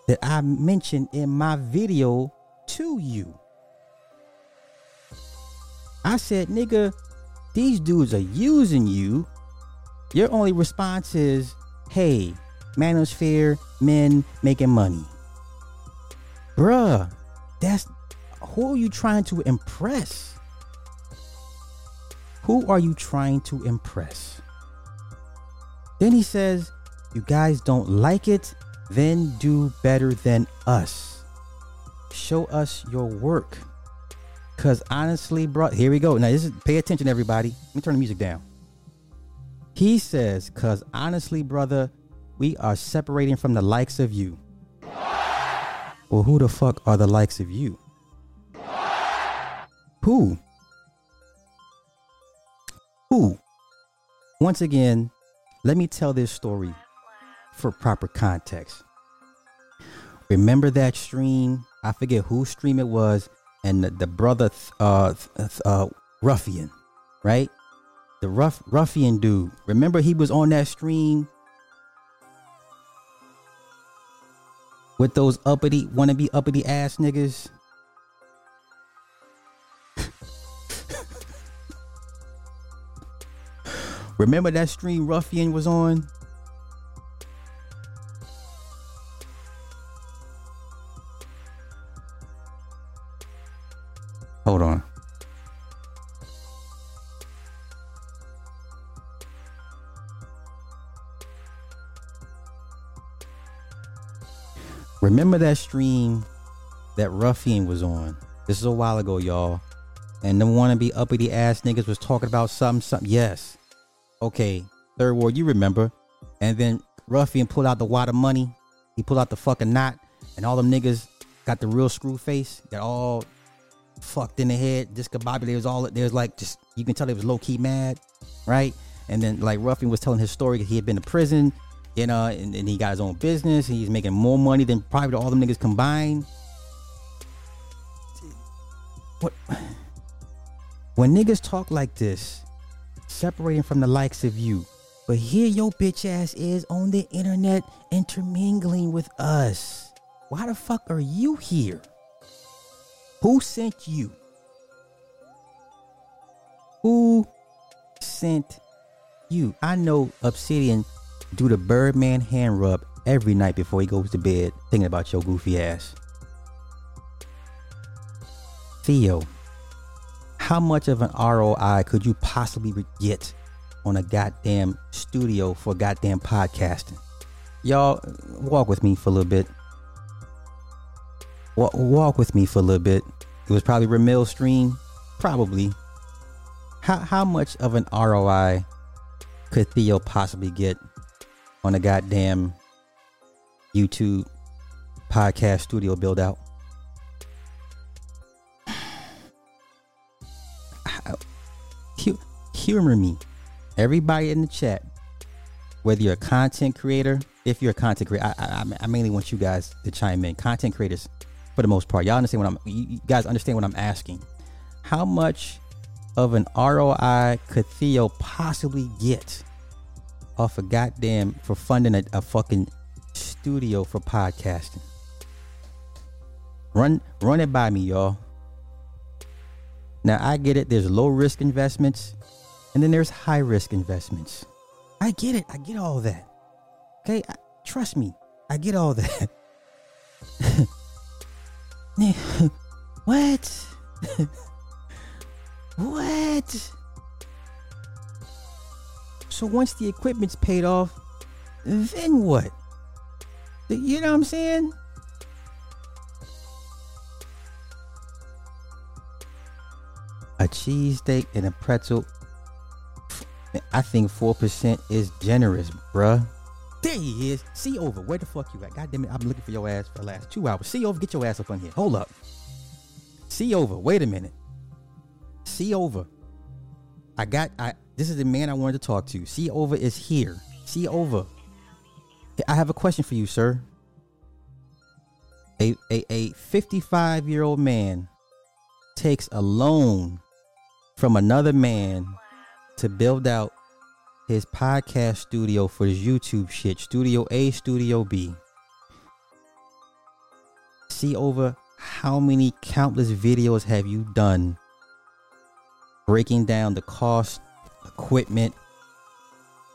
that I mentioned in my video to you? I said, nigga, these dudes are using you. Your only response is, hey, manosphere, men making money. Bruh, that's who are you trying to impress? Who are you trying to impress? Then he says, You guys don't like it? Then do better than us. show us your work. Cause honestly, bro, here we go. Now this is pay attention, everybody. Let me turn the music down. He says, cause honestly, brother, we are separating from the likes of you. Well, who the fuck are the likes of you? Who? Who? Once again, let me tell this story for proper context. Remember that stream? I forget whose stream it was, and the, the brother, uh, uh, ruffian, right? The rough ruffian dude. Remember he was on that stream with those uppity, wannabe uppity ass niggas. Remember that stream Ruffian was on? Hold on. Remember that stream that Ruffian was on? This is a while ago, y'all. And the wannabe uppity ass niggas was talking about something, something. Yes. Okay. Third Ward, you remember. And then Ruffian pulled out the wad of money. He pulled out the fucking knot. And all them niggas got the real screw face. Got all fucked in the head. Discombobulated. It was all, there's like, just, you can tell they was low key mad. Right? And then like Ruffian was telling his story. He had been to prison you know, and, and he got his own business. he's making more money than probably all them niggas combined. What? When niggas talk like this, separating from the likes of you, but here your bitch ass is on the internet intermingling with us. Why the fuck are you here? Who sent you? Who sent you? I know Obsidian do the Birdman hand rub every night before he goes to bed, thinking about your goofy ass. Theo, how much of an ROI could you possibly get on a goddamn studio for goddamn podcasting? Y'all, walk with me for a little bit. Walk, with me for a little bit. It was probably Ramil stream, probably. How how much of an ROI could Theo possibly get on a goddamn YouTube podcast studio build out. Humor me. Everybody in the chat, whether you're a content creator, if you're a content creator, I, I, I mainly want you guys to chime in. Content creators, for the most part, y'all understand what I'm. You guys understand what I'm asking. How much of an ROI could Theo possibly get off a goddamn for funding a, a fucking studio for podcasting. Run run it by me, y'all. Now I get it. There's low risk investments, and then there's high risk investments. I get it. I get all that. Okay, I, trust me. I get all that. what? what? So once the equipment's paid off, then what? You know what I'm saying? A cheesesteak and a pretzel. I think 4% is generous, bruh. There he is. See over. Where the fuck you at? God damn it. I've been looking for your ass for the last two hours. See over. Get your ass up on here. Hold up. See over. Wait a minute. See over. I got I this is the man I wanted to talk to. See over is here. See over. I have a question for you, sir. A a, a 55 year old man takes a loan from another man to build out his podcast studio for his YouTube shit. Studio A, Studio B. See over how many countless videos have you done breaking down the cost equipment,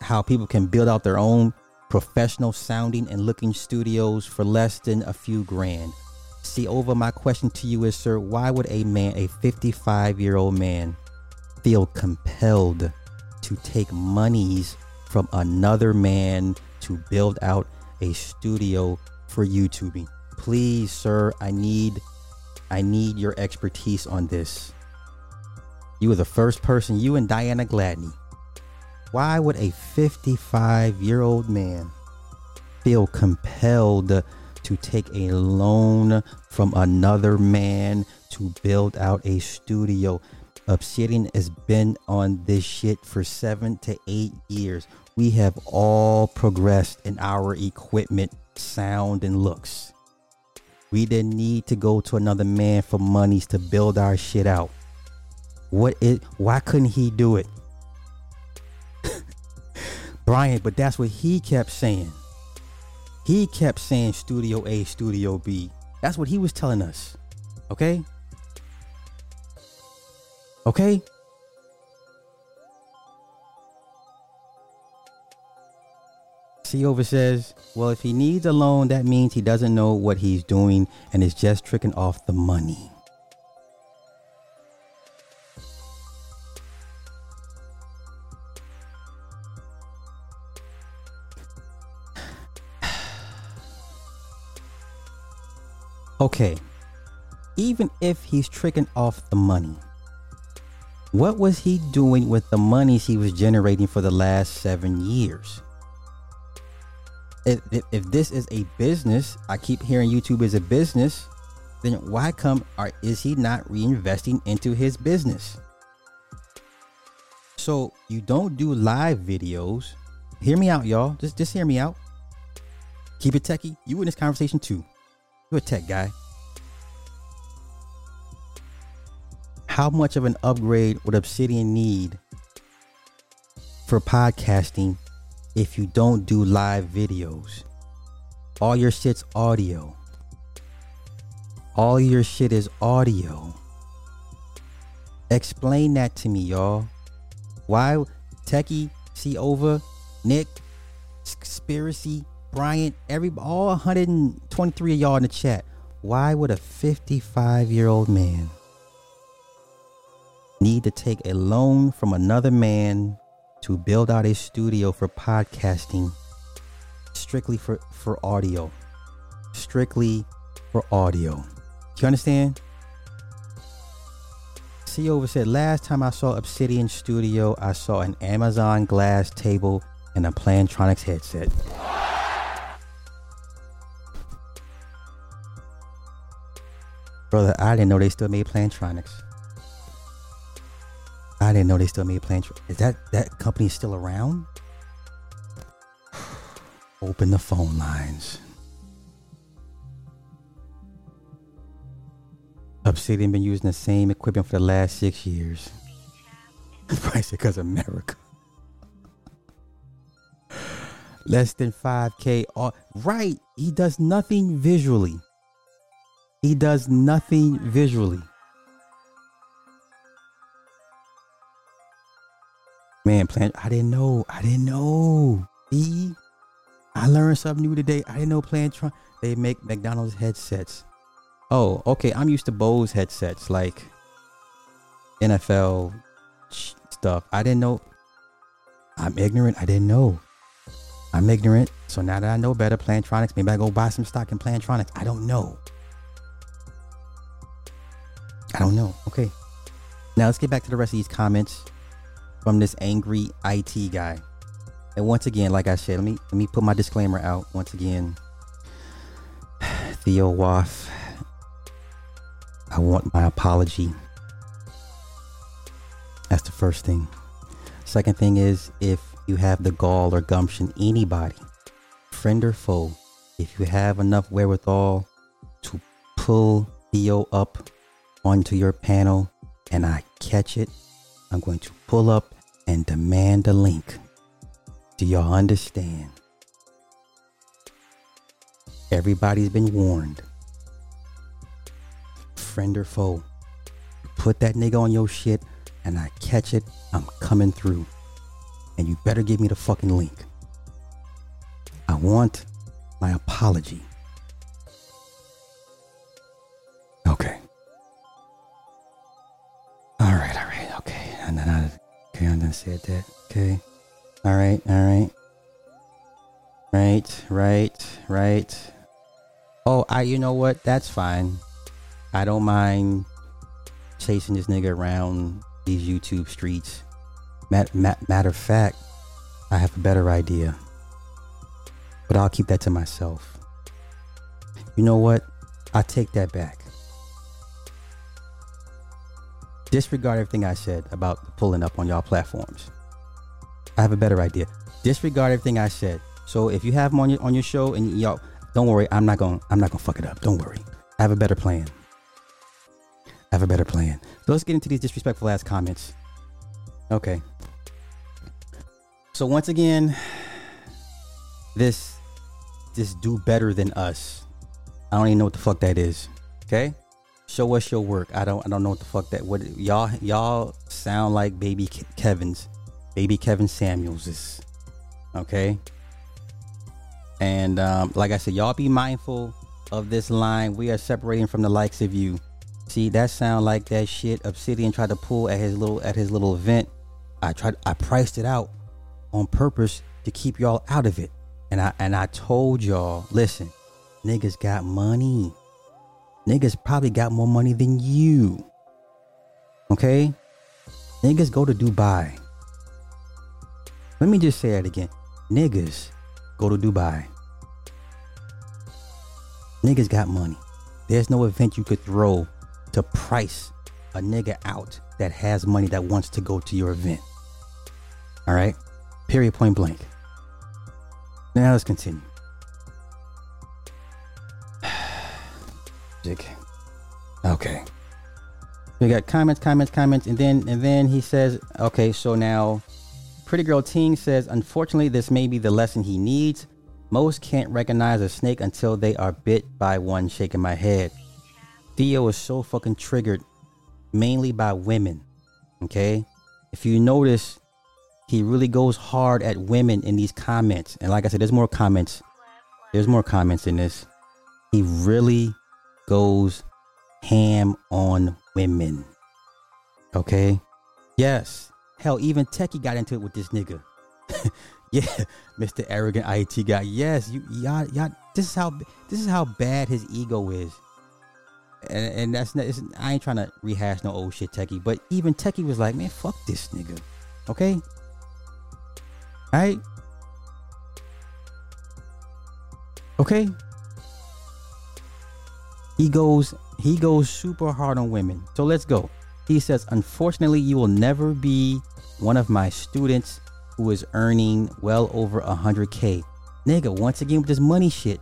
how people can build out their own professional sounding and looking studios for less than a few grand. See, over my question to you is, sir, why would a man, a 55 year old man, feel compelled to take monies from another man to build out a studio for YouTubing? Please, sir, I need I need your expertise on this. You were the first person, you and Diana Gladney. Why would a 55 year old man feel compelled to take a loan from another man to build out a studio? Obsidian has been on this shit for seven to eight years. We have all progressed in our equipment, sound, and looks. We didn't need to go to another man for monies to build our shit out. What it why couldn't he do it? Brian, but that's what he kept saying. He kept saying Studio A, Studio B. That's what he was telling us. Okay? Okay? See over says, Well, if he needs a loan, that means he doesn't know what he's doing and is just tricking off the money. Okay, even if he's tricking off the money, what was he doing with the monies he was generating for the last seven years? If, if, if this is a business, I keep hearing YouTube is a business, then why come or is he not reinvesting into his business? So you don't do live videos. Hear me out, y'all. Just just hear me out. Keep it techie. You in this conversation too. You're a tech guy. how much of an upgrade would Obsidian need for podcasting if you don't do live videos? All your shit's audio. All your shit is audio. Explain that to me, y'all. Why Techie, see over, Nick, Conspiracy, Bryant, every all 123 of y'all in the chat. Why would a 55 year old man need to take a loan from another man to build out a studio for podcasting strictly for, for audio. Strictly for audio. Do you understand? See over said last time I saw Obsidian Studio, I saw an Amazon glass table and a Plantronics headset. Brother, I didn't know they still made Plantronics. I didn't know they still made Plantronics. Is that that company still around? Open the phone lines. Obsidian been using the same equipment for the last six years. Price because America. Less than 5K. Right. He does nothing visually. He does nothing visually. Man, plant. I didn't know. I didn't know. He. I learned something new today. I didn't know Plantron. They make McDonald's headsets. Oh, okay. I'm used to Bose headsets, like NFL stuff. I didn't know. I'm ignorant. I didn't know. I'm ignorant. So now that I know better, Plantronics, maybe I go buy some stock in Plantronics. I don't know. I don't know. Okay. Now let's get back to the rest of these comments from this angry IT guy. And once again, like I said, let me let me put my disclaimer out once again. Theo Waff, I want my apology. That's the first thing. Second thing is if you have the gall or gumption, anybody, friend or foe, if you have enough wherewithal to pull Theo up onto your panel and I catch it I'm going to pull up and demand a link. Do y'all understand? Everybody's been warned. Friend or foe, put that nigga on your shit and I catch it, I'm coming through. And you better give me the fucking link. I want my apology. I said that. Okay. All right, all right. Right, right, right. Oh, I, you know what? That's fine. I don't mind chasing this nigga around these YouTube streets. Mat- mat- matter of fact, I have a better idea. But I'll keep that to myself. You know what? I take that back. Disregard everything I said about pulling up on y'all platforms. I have a better idea. Disregard everything I said. So if you have them on your on your show and y'all don't worry, I'm not gonna I'm not to fuck it up. Don't worry. I have a better plan. I have a better plan. So let's get into these disrespectful ass comments. Okay. So once again, this this do better than us. I don't even know what the fuck that is. Okay? Show us your work. I don't I don't know what the fuck that what y'all y'all sound like baby Ke- Kevin's. Baby Kevin Samuels is. Okay? And um, like I said, y'all be mindful of this line. We are separating from the likes of you. See, that sound like that shit Obsidian tried to pull at his little at his little event. I tried I priced it out on purpose to keep y'all out of it. And I and I told y'all, listen, niggas got money. Niggas probably got more money than you. Okay? Niggas go to Dubai. Let me just say that again. Niggas go to Dubai. Niggas got money. There's no event you could throw to price a nigga out that has money that wants to go to your event. All right? Period, point blank. Now let's continue. Music. Okay. We got comments, comments, comments, and then and then he says, okay, so now Pretty Girl Ting says, unfortunately, this may be the lesson he needs. Most can't recognize a snake until they are bit by one shaking my head. Theo is so fucking triggered, mainly by women. Okay? If you notice, he really goes hard at women in these comments. And like I said, there's more comments. There's more comments in this. He really goes ham on women. Okay? Yes. Hell, even Techie got into it with this nigga. yeah, Mr. Arrogant IT guy. Yes, you y'all, y'all this is how this is how bad his ego is. And, and that's not, I ain't trying to rehash no old shit, Techie. But even Techie was like, man, fuck this nigga. Okay? Alright? Okay? He goes he goes super hard on women. So let's go. He says, Unfortunately, you will never be one of my students who is earning well over a 100K. Nigga, once again with this money shit.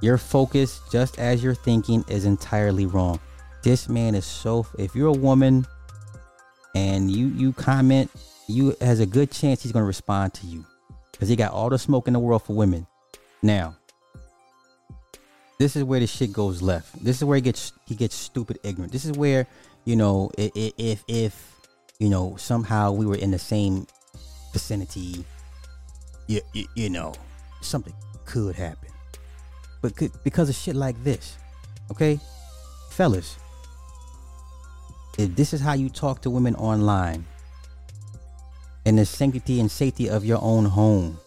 Your focus, just as you're thinking, is entirely wrong. This man is so. If you're a woman and you you comment, you has a good chance he's gonna respond to you because he got all the smoke in the world for women. Now, this is where the shit goes left. This is where he gets he gets stupid ignorant. This is where you know i- i- if if you know somehow we were in the same vicinity, you you, you know something could happen, but could, because of shit like this, okay, fellas, if this is how you talk to women online, in the sanctity and safety of your own home,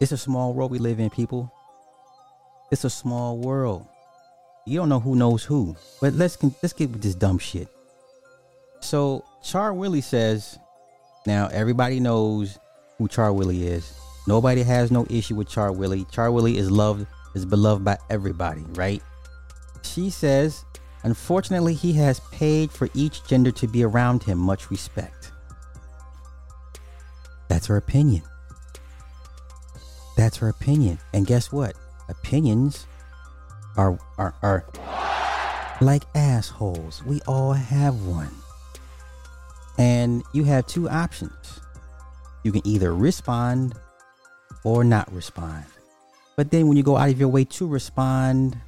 it's a small world we live in, people. It's a small world. You don't know who knows who. But let's let's get with this dumb shit. So Char Willie says, now everybody knows who Char Willie is. Nobody has no issue with Char Willie. Char Willie is loved, is beloved by everybody, right? She says, unfortunately, he has paid for each gender to be around him. Much respect. That's her opinion. That's her opinion. And guess what? Opinions are are are like assholes. We all have one. And you have two options. You can either respond or not respond. But then when you go out of your way to respond,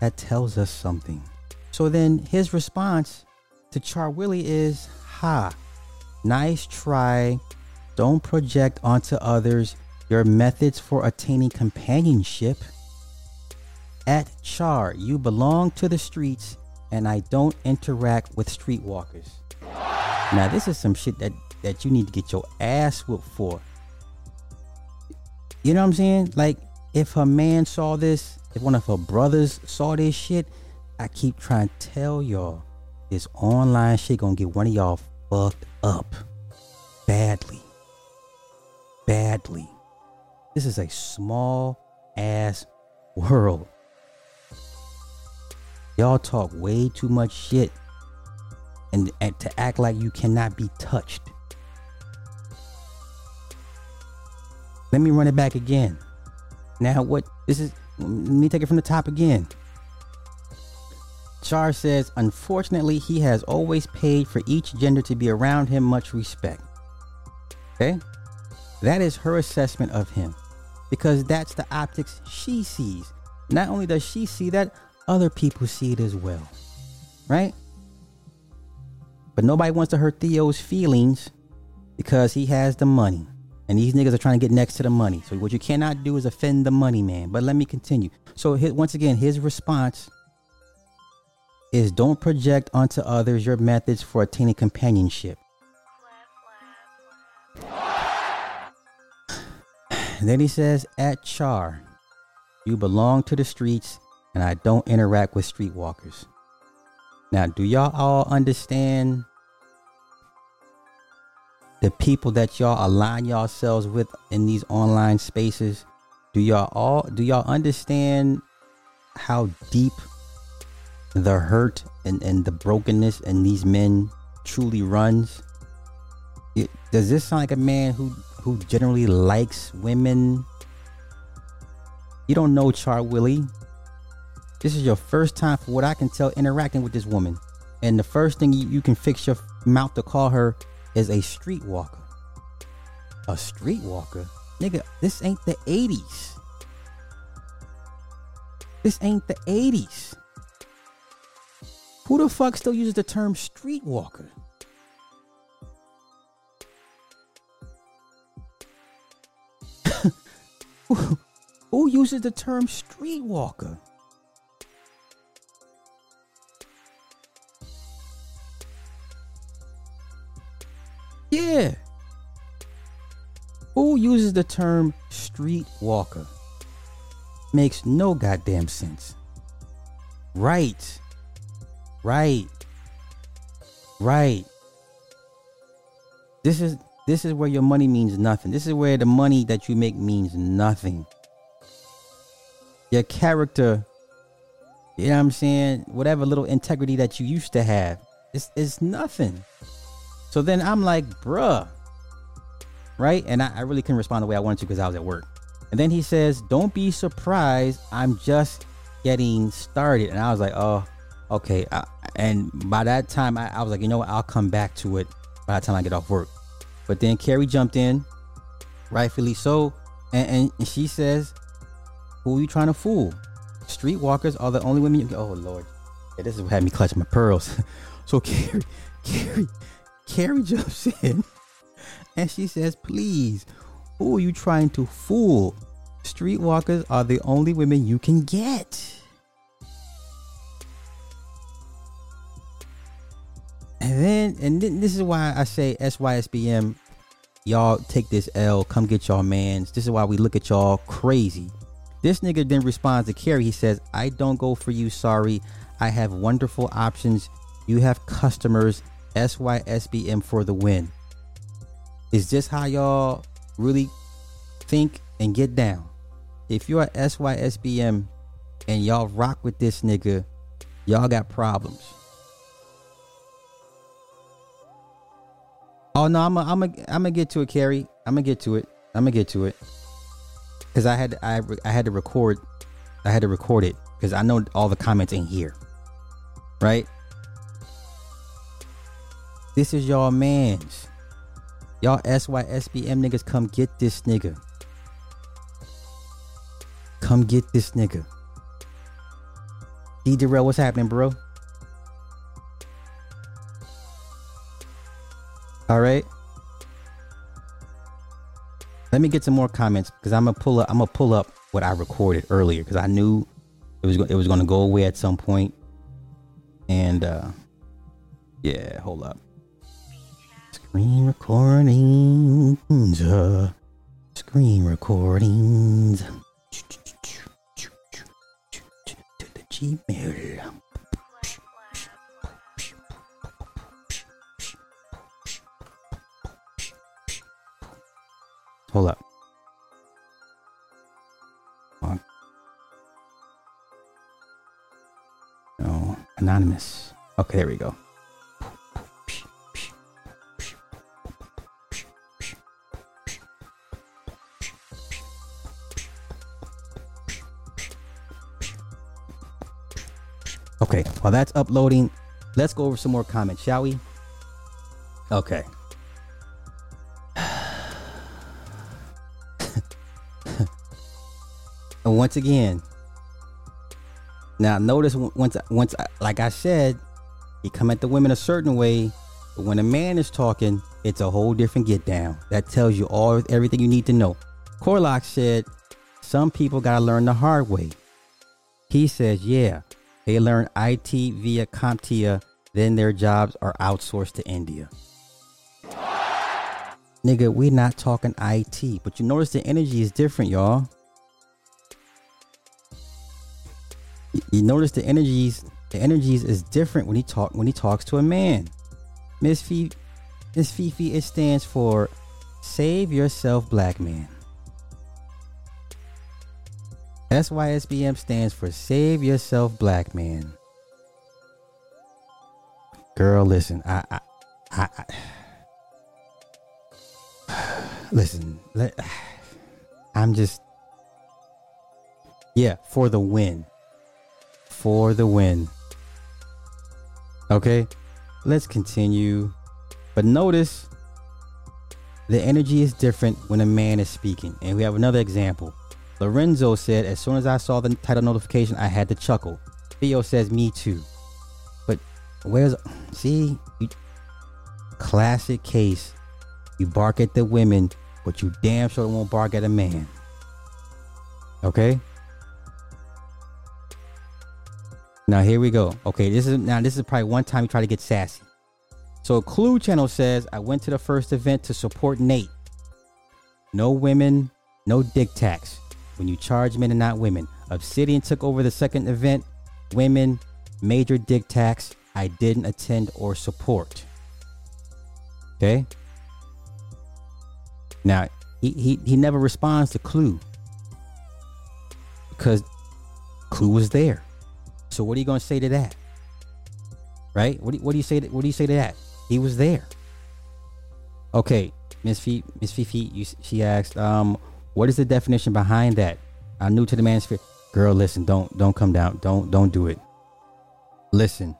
that tells us something. So then his response to Char Willie is, Ha, nice try. Don't project onto others your methods for attaining companionship. At Char, you belong to the streets, and I don't interact with streetwalkers. Now, this is some shit that, that you need to get your ass whooped for. You know what I'm saying? Like, if her man saw this, if one of her brothers saw this shit, I keep trying to tell y'all this online shit gonna get one of y'all fucked up badly. Badly. This is a small ass world. Y'all talk way too much shit and, and to act like you cannot be touched. Let me run it back again. Now, what this is, let me take it from the top again. Char says, unfortunately, he has always paid for each gender to be around him much respect. Okay? That is her assessment of him because that's the optics she sees. Not only does she see that, other people see it as well. Right? But nobody wants to hurt Theo's feelings because he has the money. And these niggas are trying to get next to the money. So what you cannot do is offend the money man. But let me continue. So his, once again, his response is don't project onto others your methods for attaining companionship. And then he says, at Char, you belong to the streets and I don't interact with streetwalkers. Now, do y'all all understand the people that y'all align yourselves with in these online spaces? Do y'all all do y'all understand how deep the hurt and, and the brokenness in these men truly runs? It, does this sound like a man who who generally likes women? You don't know Char Willie. This is your first time, for what I can tell, interacting with this woman. And the first thing you, you can fix your mouth to call her is a streetwalker. A streetwalker? Nigga, this ain't the 80s. This ain't the 80s. Who the fuck still uses the term streetwalker? who, who uses the term streetwalker? Yeah. Who uses the term streetwalker? Makes no goddamn sense. Right. Right. Right. This is this is where your money means nothing. This is where the money that you make means nothing. Your character, you know what I'm saying? Whatever little integrity that you used to have, it's, it's nothing. So then I'm like, bruh. Right? And I, I really couldn't respond the way I wanted to because I was at work. And then he says, Don't be surprised. I'm just getting started. And I was like, Oh, okay. I, and by that time, I, I was like, You know what? I'll come back to it by the time I get off work. But then Carrie jumped in, rightfully so. And, and she says, Who are you trying to fool? Streetwalkers are the only women you. Oh, Lord. Yeah, this is what had me clutching my pearls. so Carrie, Carrie, Carrie jumps in and she says, Please, who are you trying to fool? Streetwalkers are the only women you can get. And then, and then this is why I say SYSBM, y'all take this L, come get y'all mans. This is why we look at y'all crazy. This nigga then responds to Carrie. He says, I don't go for you, sorry. I have wonderful options. You have customers SYSBM for the win. Is this how y'all really think and get down? If you're SYSBM and y'all rock with this nigga, y'all got problems. Oh no, I'm gonna get to it, Carrie. I'm gonna get to it. I'm gonna get to it. Cause I had I I had to record, I had to record it because I know all the comments in here, right? This is y'all mans. Y'all SYSBM niggas come get this nigga. Come get this nigga. D Darrell, what's happening, bro? All right. Let me get some more comments because I'm gonna pull up. I'm gonna pull up what I recorded earlier because I knew it was it was gonna go away at some point. And uh yeah, hold up. Screen recordings. Uh, screen recordings. To the Gmail. Hold up. Fuck. No, anonymous. Okay, there we go. Okay, while that's uploading, let's go over some more comments, shall we? Okay. and once again, now notice once once like I said, you come at the women a certain way, but when a man is talking, it's a whole different get down. That tells you all everything you need to know. Corlock said, "Some people gotta learn the hard way." He says, "Yeah, they learn IT via CompTIA, then their jobs are outsourced to India." Nigga, we not talking IT, but you notice the energy is different, y'all. You notice the energies, the energies is different when he talk when he talks to a man. Miss Fifi, Miss Fifi, it stands for Save Yourself Black Man. SYSBM stands for Save Yourself Black Man. Girl, listen, I, I, I, I listen, let, I'm just, yeah, for the win. For the win. Okay, let's continue. But notice the energy is different when a man is speaking. And we have another example. Lorenzo said, as soon as I saw the title notification, I had to chuckle. Theo says, me too. But where's, see, you, classic case you bark at the women, but you damn sure won't bark at a man. Okay? Now here we go. Okay, this is now this is probably one time you try to get sassy. So Clue Channel says I went to the first event to support Nate. No women, no dick tax. When you charge men and not women. Obsidian took over the second event. Women, major dick tax. I didn't attend or support. Okay. Now, he, he, he never responds to Clue because Clue was there. So what are you going to say to that? Right? What do, what do you say? To, what do you say to that? He was there. Okay, Miss Fifi, Miss Fifi, you, she asked, um, what is the definition behind that? I'm new to the manosphere. Girl, listen, don't don't come down. Don't don't do it. Listen,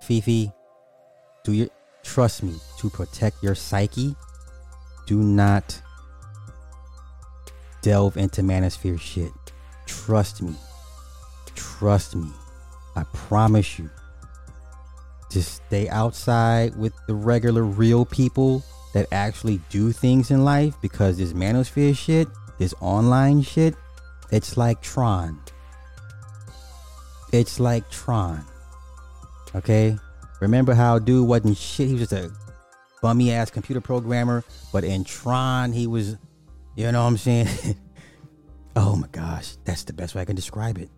Fifi, do your trust me to protect your psyche do not delve into manosphere shit. Trust me. Trust me. I promise you. Just stay outside with the regular real people that actually do things in life because this manosphere shit, this online shit, it's like Tron. It's like Tron. Okay? Remember how dude wasn't shit? He was just a bummy ass computer programmer, but in Tron he was, you know what I'm saying? oh my gosh, that's the best way I can describe it.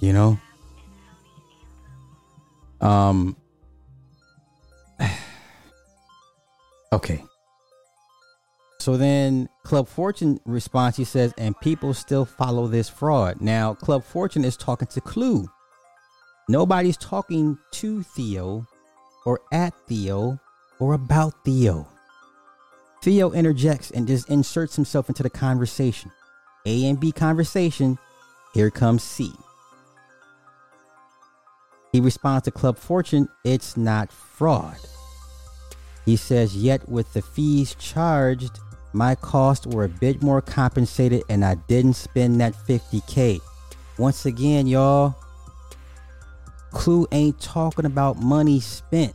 You know? Um Okay. So then Club Fortune responds, he says, and people still follow this fraud. Now, Club Fortune is talking to Clue. Nobody's talking to Theo or at Theo or about Theo. Theo interjects and just inserts himself into the conversation. A and B conversation. Here comes C. He responds to Club Fortune, it's not fraud. He says, yet with the fees charged, my costs were a bit more compensated and I didn't spend that 50K. Once again, y'all, Clue ain't talking about money spent.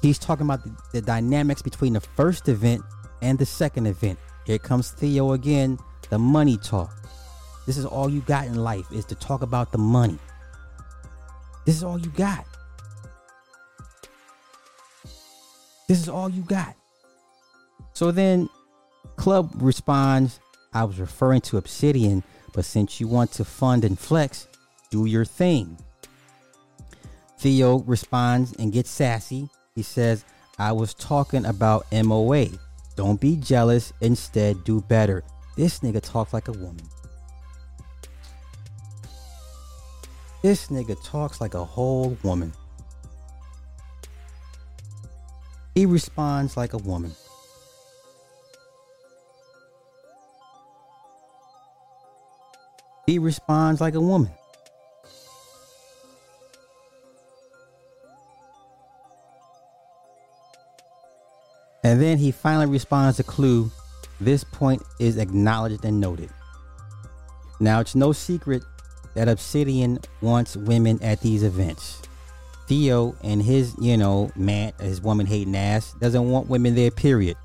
He's talking about the, the, dynamics between the first event and the second event. Here comes Theo again, the money talk. This is all you got in life is to talk about the money. This is all you got. This is all you got. So then Club responds, I was referring to Obsidian, but since you want to fund and flex, do your thing. Theo responds and gets sassy. He says, I was talking about MOA. Don't be jealous. Instead, do better. This nigga talks like a woman. This nigga talks like a whole woman. He responds like a woman. He responds like a woman. And then he finally responds to Clue. This point is acknowledged and noted. Now, it's no secret that Obsidian wants women at these events. Theo and his, you know, man, his woman hating ass doesn't want women there, period.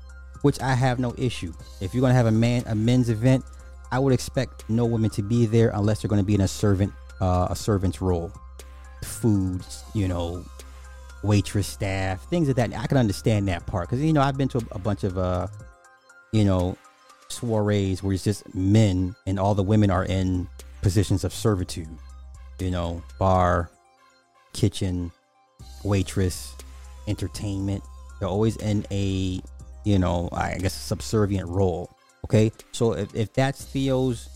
Which I have no issue. If you're gonna have a man a men's event, I would expect no women to be there unless they're gonna be in a servant uh, a servant's role. Food, you know, waitress staff, things of that. I can understand that part because you know I've been to a, a bunch of uh, you know, soirees where it's just men and all the women are in positions of servitude. You know, bar, kitchen, waitress, entertainment. They're always in a, you know, I guess subservient role. Okay, so if, if that's Theo's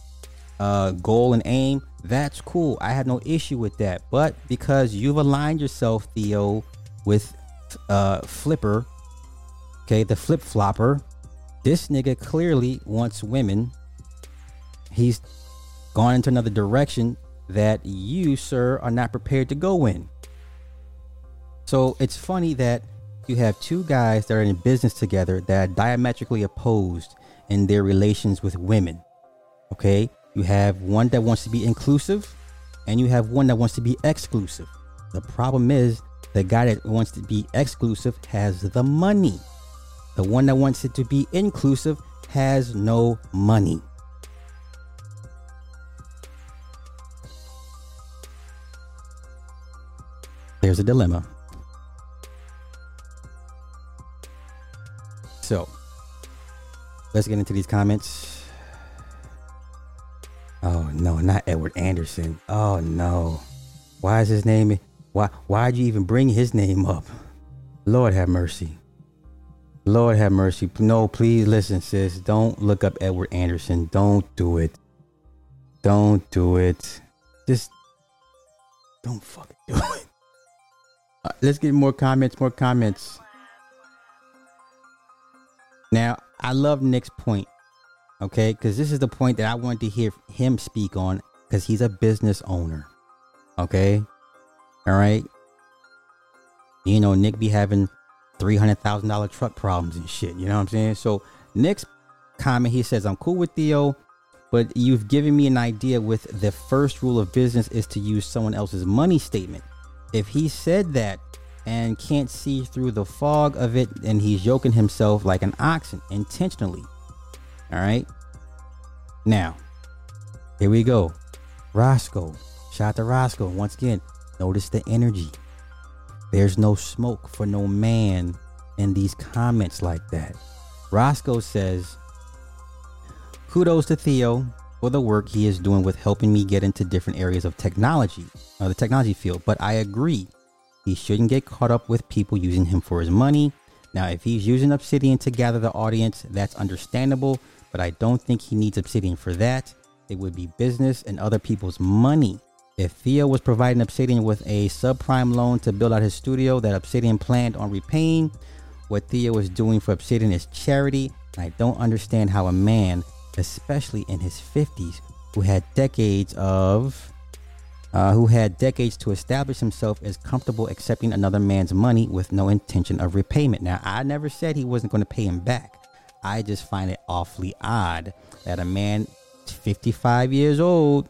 uh, goal and aim, that's cool. I have no issue with that. But because you've aligned yourself, Theo, with uh, Flipper, okay, the flip flopper, this nigga clearly wants women. He's gone into another direction that you, sir, are not prepared to go in. So it's funny that you have two guys that are in business together that are diametrically opposed in their relations with women. Okay? You have one that wants to be inclusive and you have one that wants to be exclusive. The problem is the guy that wants to be exclusive has the money. The one that wants it to be inclusive has no money. There's a dilemma. So, let's get into these comments. Oh no, not Edward Anderson. Oh no. Why is his name why why'd you even bring his name up? Lord have mercy. Lord have mercy. No, please listen, sis. Don't look up Edward Anderson. Don't do it. Don't do it. Just don't fucking do it. Uh, let's get more comments, more comments. Now, I love Nick's point, okay? Because this is the point that I wanted to hear him speak on because he's a business owner, okay? All right. You know, Nick be having $300,000 truck problems and shit. You know what I'm saying? So, Nick's comment, he says, I'm cool with Theo, but you've given me an idea with the first rule of business is to use someone else's money statement. If he said that and can't see through the fog of it, and he's yoking himself like an oxen intentionally. All right. Now, here we go. Roscoe. Shout out to Roscoe. Once again, notice the energy. There's no smoke for no man in these comments like that. Roscoe says, Kudos to Theo for the work he is doing with helping me get into different areas of technology, uh, the technology field. But I agree, he shouldn't get caught up with people using him for his money. Now, if he's using Obsidian to gather the audience, that's understandable, but I don't think he needs Obsidian for that. It would be business and other people's money. If Theo was providing Obsidian with a subprime loan to build out his studio that Obsidian planned on repaying, what Theo is doing for Obsidian is charity. And I don't understand how a man, especially in his 50s, who had decades of uh, who had decades to establish himself as comfortable accepting another man's money with no intention of repayment. Now, I never said he wasn't going to pay him back. I just find it awfully odd that a man 55 years old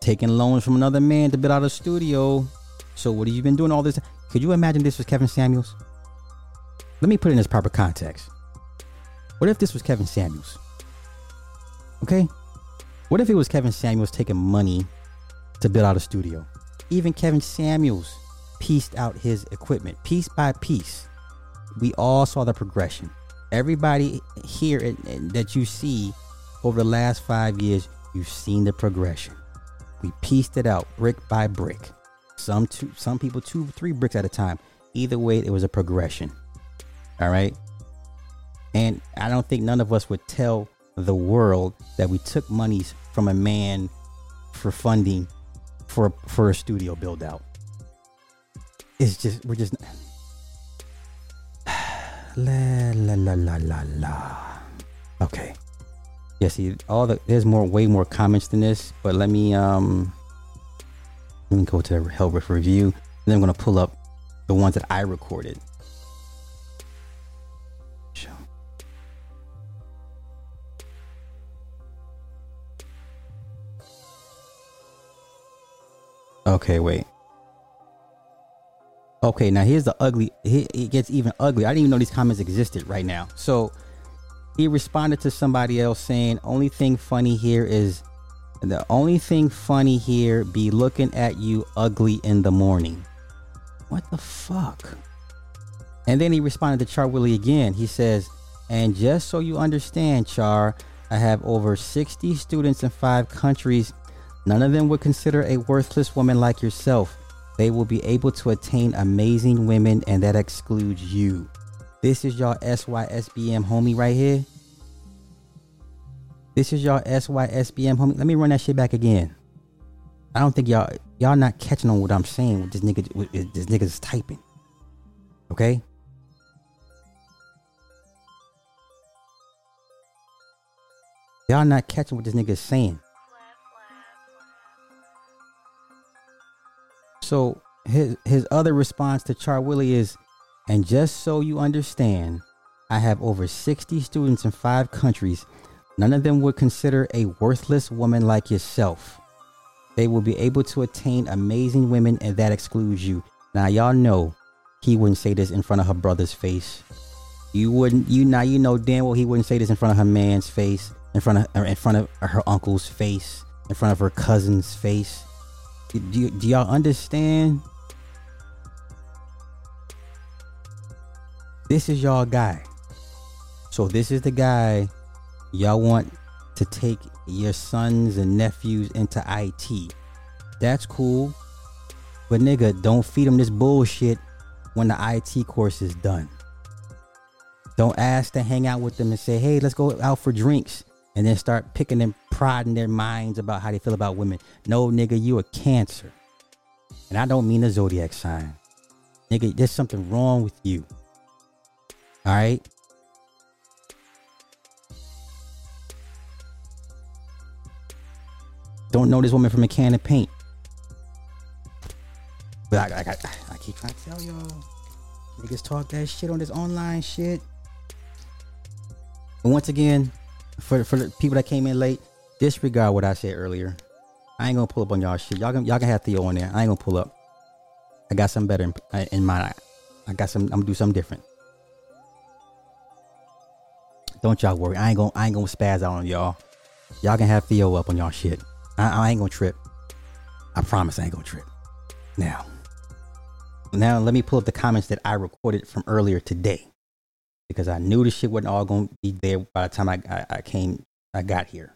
taking loans from another man to build out a studio. So what have you been doing all this? Could you imagine this was Kevin Samuels? Let me put it in its proper context. What if this was Kevin Samuels? Okay? What if it was Kevin Samuels taking money to build out a studio? Even Kevin Samuels pieced out his equipment piece by piece. We all saw the progression. Everybody here that you see over the last five years, you've seen the progression. We pieced it out brick by brick. Some two, some people two, three bricks at a time. Either way, it was a progression. All right. And I don't think none of us would tell the world that we took monies from a man for funding for for a studio build out. It's just we're just la la la la la la. Okay. Yeah, see, all the there's more, way more comments than this, but let me um, let me go to the help with review, and then I'm gonna pull up the ones that I recorded. Okay, wait. Okay, now here's the ugly. It gets even ugly. I didn't even know these comments existed right now. So he responded to somebody else saying, "Only thing funny here is the only thing funny here be looking at you ugly in the morning." What the fuck? And then he responded to Char Willie again. He says, "And just so you understand, Char, I have over 60 students in five countries. None of them would consider a worthless woman like yourself. They will be able to attain amazing women, and that excludes you." This is y'all SYSBM homie right here. This is y'all SYSBM homie. Let me run that shit back again. I don't think y'all y'all not catching on what I'm saying. What this nigga what this nigga's typing. Okay. Y'all not catching what this nigga's saying. So his his other response to Char Willie is and just so you understand, I have over 60 students in five countries. None of them would consider a worthless woman like yourself. They will be able to attain amazing women, and that excludes you. Now, y'all know he wouldn't say this in front of her brother's face. You wouldn't. You now you know damn well he wouldn't say this in front of her man's face, in front of in front of her uncle's face, in front of her cousin's face. Do, do, y'all understand This is y'all guy. So this is the guy y'all want to take your sons and nephews into IT. That's cool. But nigga, don't feed them this bullshit when the IT course is done. Don't ask to hang out with them and say, hey, let's go out for drinks. And then start picking and prodding their minds about how they feel about women. No, nigga, you a cancer. And I don't mean a zodiac sign. Nigga, there's something wrong with you. All right. Don't know this woman from a can of paint. But I, I, I, I keep trying to tell y'all. Niggas talk that shit on this online shit. And once again, for for the people that came in late, disregard what I said earlier. I ain't gonna pull up on y'all shit. Y'all can y'all can have Theo on there. I ain't gonna pull up. I got something better in, uh, in mind. I got some. I'm gonna do something different. Don't y'all worry. I ain't gonna I ain't gonna spaz out on y'all. Y'all can have Theo up on y'all shit. I, I ain't gonna trip. I promise I ain't gonna trip. Now, now let me pull up the comments that I recorded from earlier today because I knew the shit wasn't all gonna be there by the time I, I, I came I got here.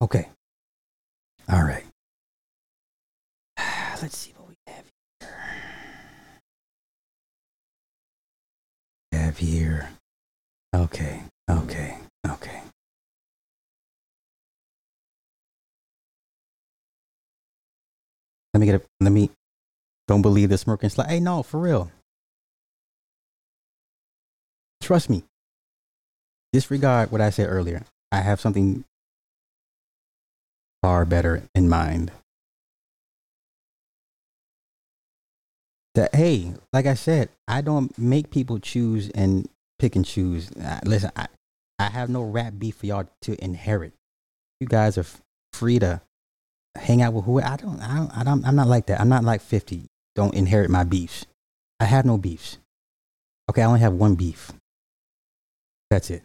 Okay. All right. Let's see what we have here. Here. Okay. Okay. Okay. Let me get a let me don't believe this smirking slide. Hey, no, for real. Trust me. Disregard what I said earlier. I have something far better in mind. That hey, like I said, I don't make people choose and pick and choose. Uh, listen, I, I have no rap beef for y'all to inherit. You guys are f- free to hang out with who I don't. I don't. I don't. I'm not like that. I'm not like fifty. Don't inherit my beefs. I have no beefs. Okay, I only have one beef. That's it.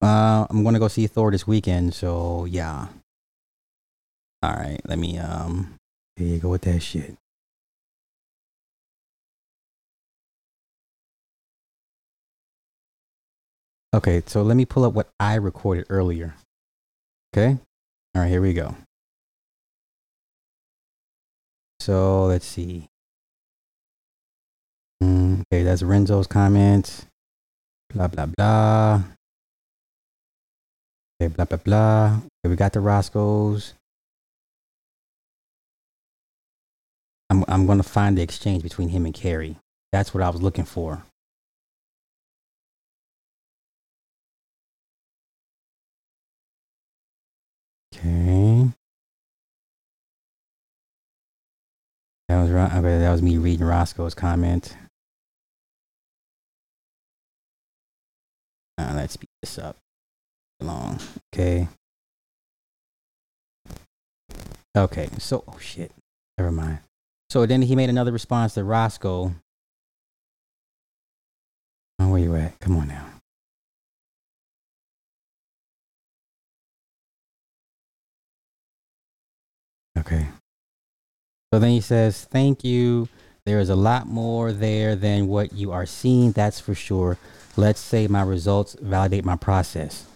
Uh, I'm gonna go see Thor this weekend, so yeah. All right, let me um. Here you go with that shit. Okay, so let me pull up what I recorded earlier. Okay, all right, here we go. So let's see. Mm, okay, that's Renzo's comments. Blah blah blah. Okay, blah blah blah. Okay, we got the Roscoe's. I'm I'm gonna find the exchange between him and Carrie. That's what I was looking for. Okay. That was. Okay, that was me reading Roscoe's comment. Uh, let's speed this up. Long. Okay. Okay. So, oh shit. Never mind. So then he made another response to Roscoe. Oh, where you at? Come on now. Okay. So then he says, Thank you. There is a lot more there than what you are seeing, that's for sure. Let's say my results validate my process.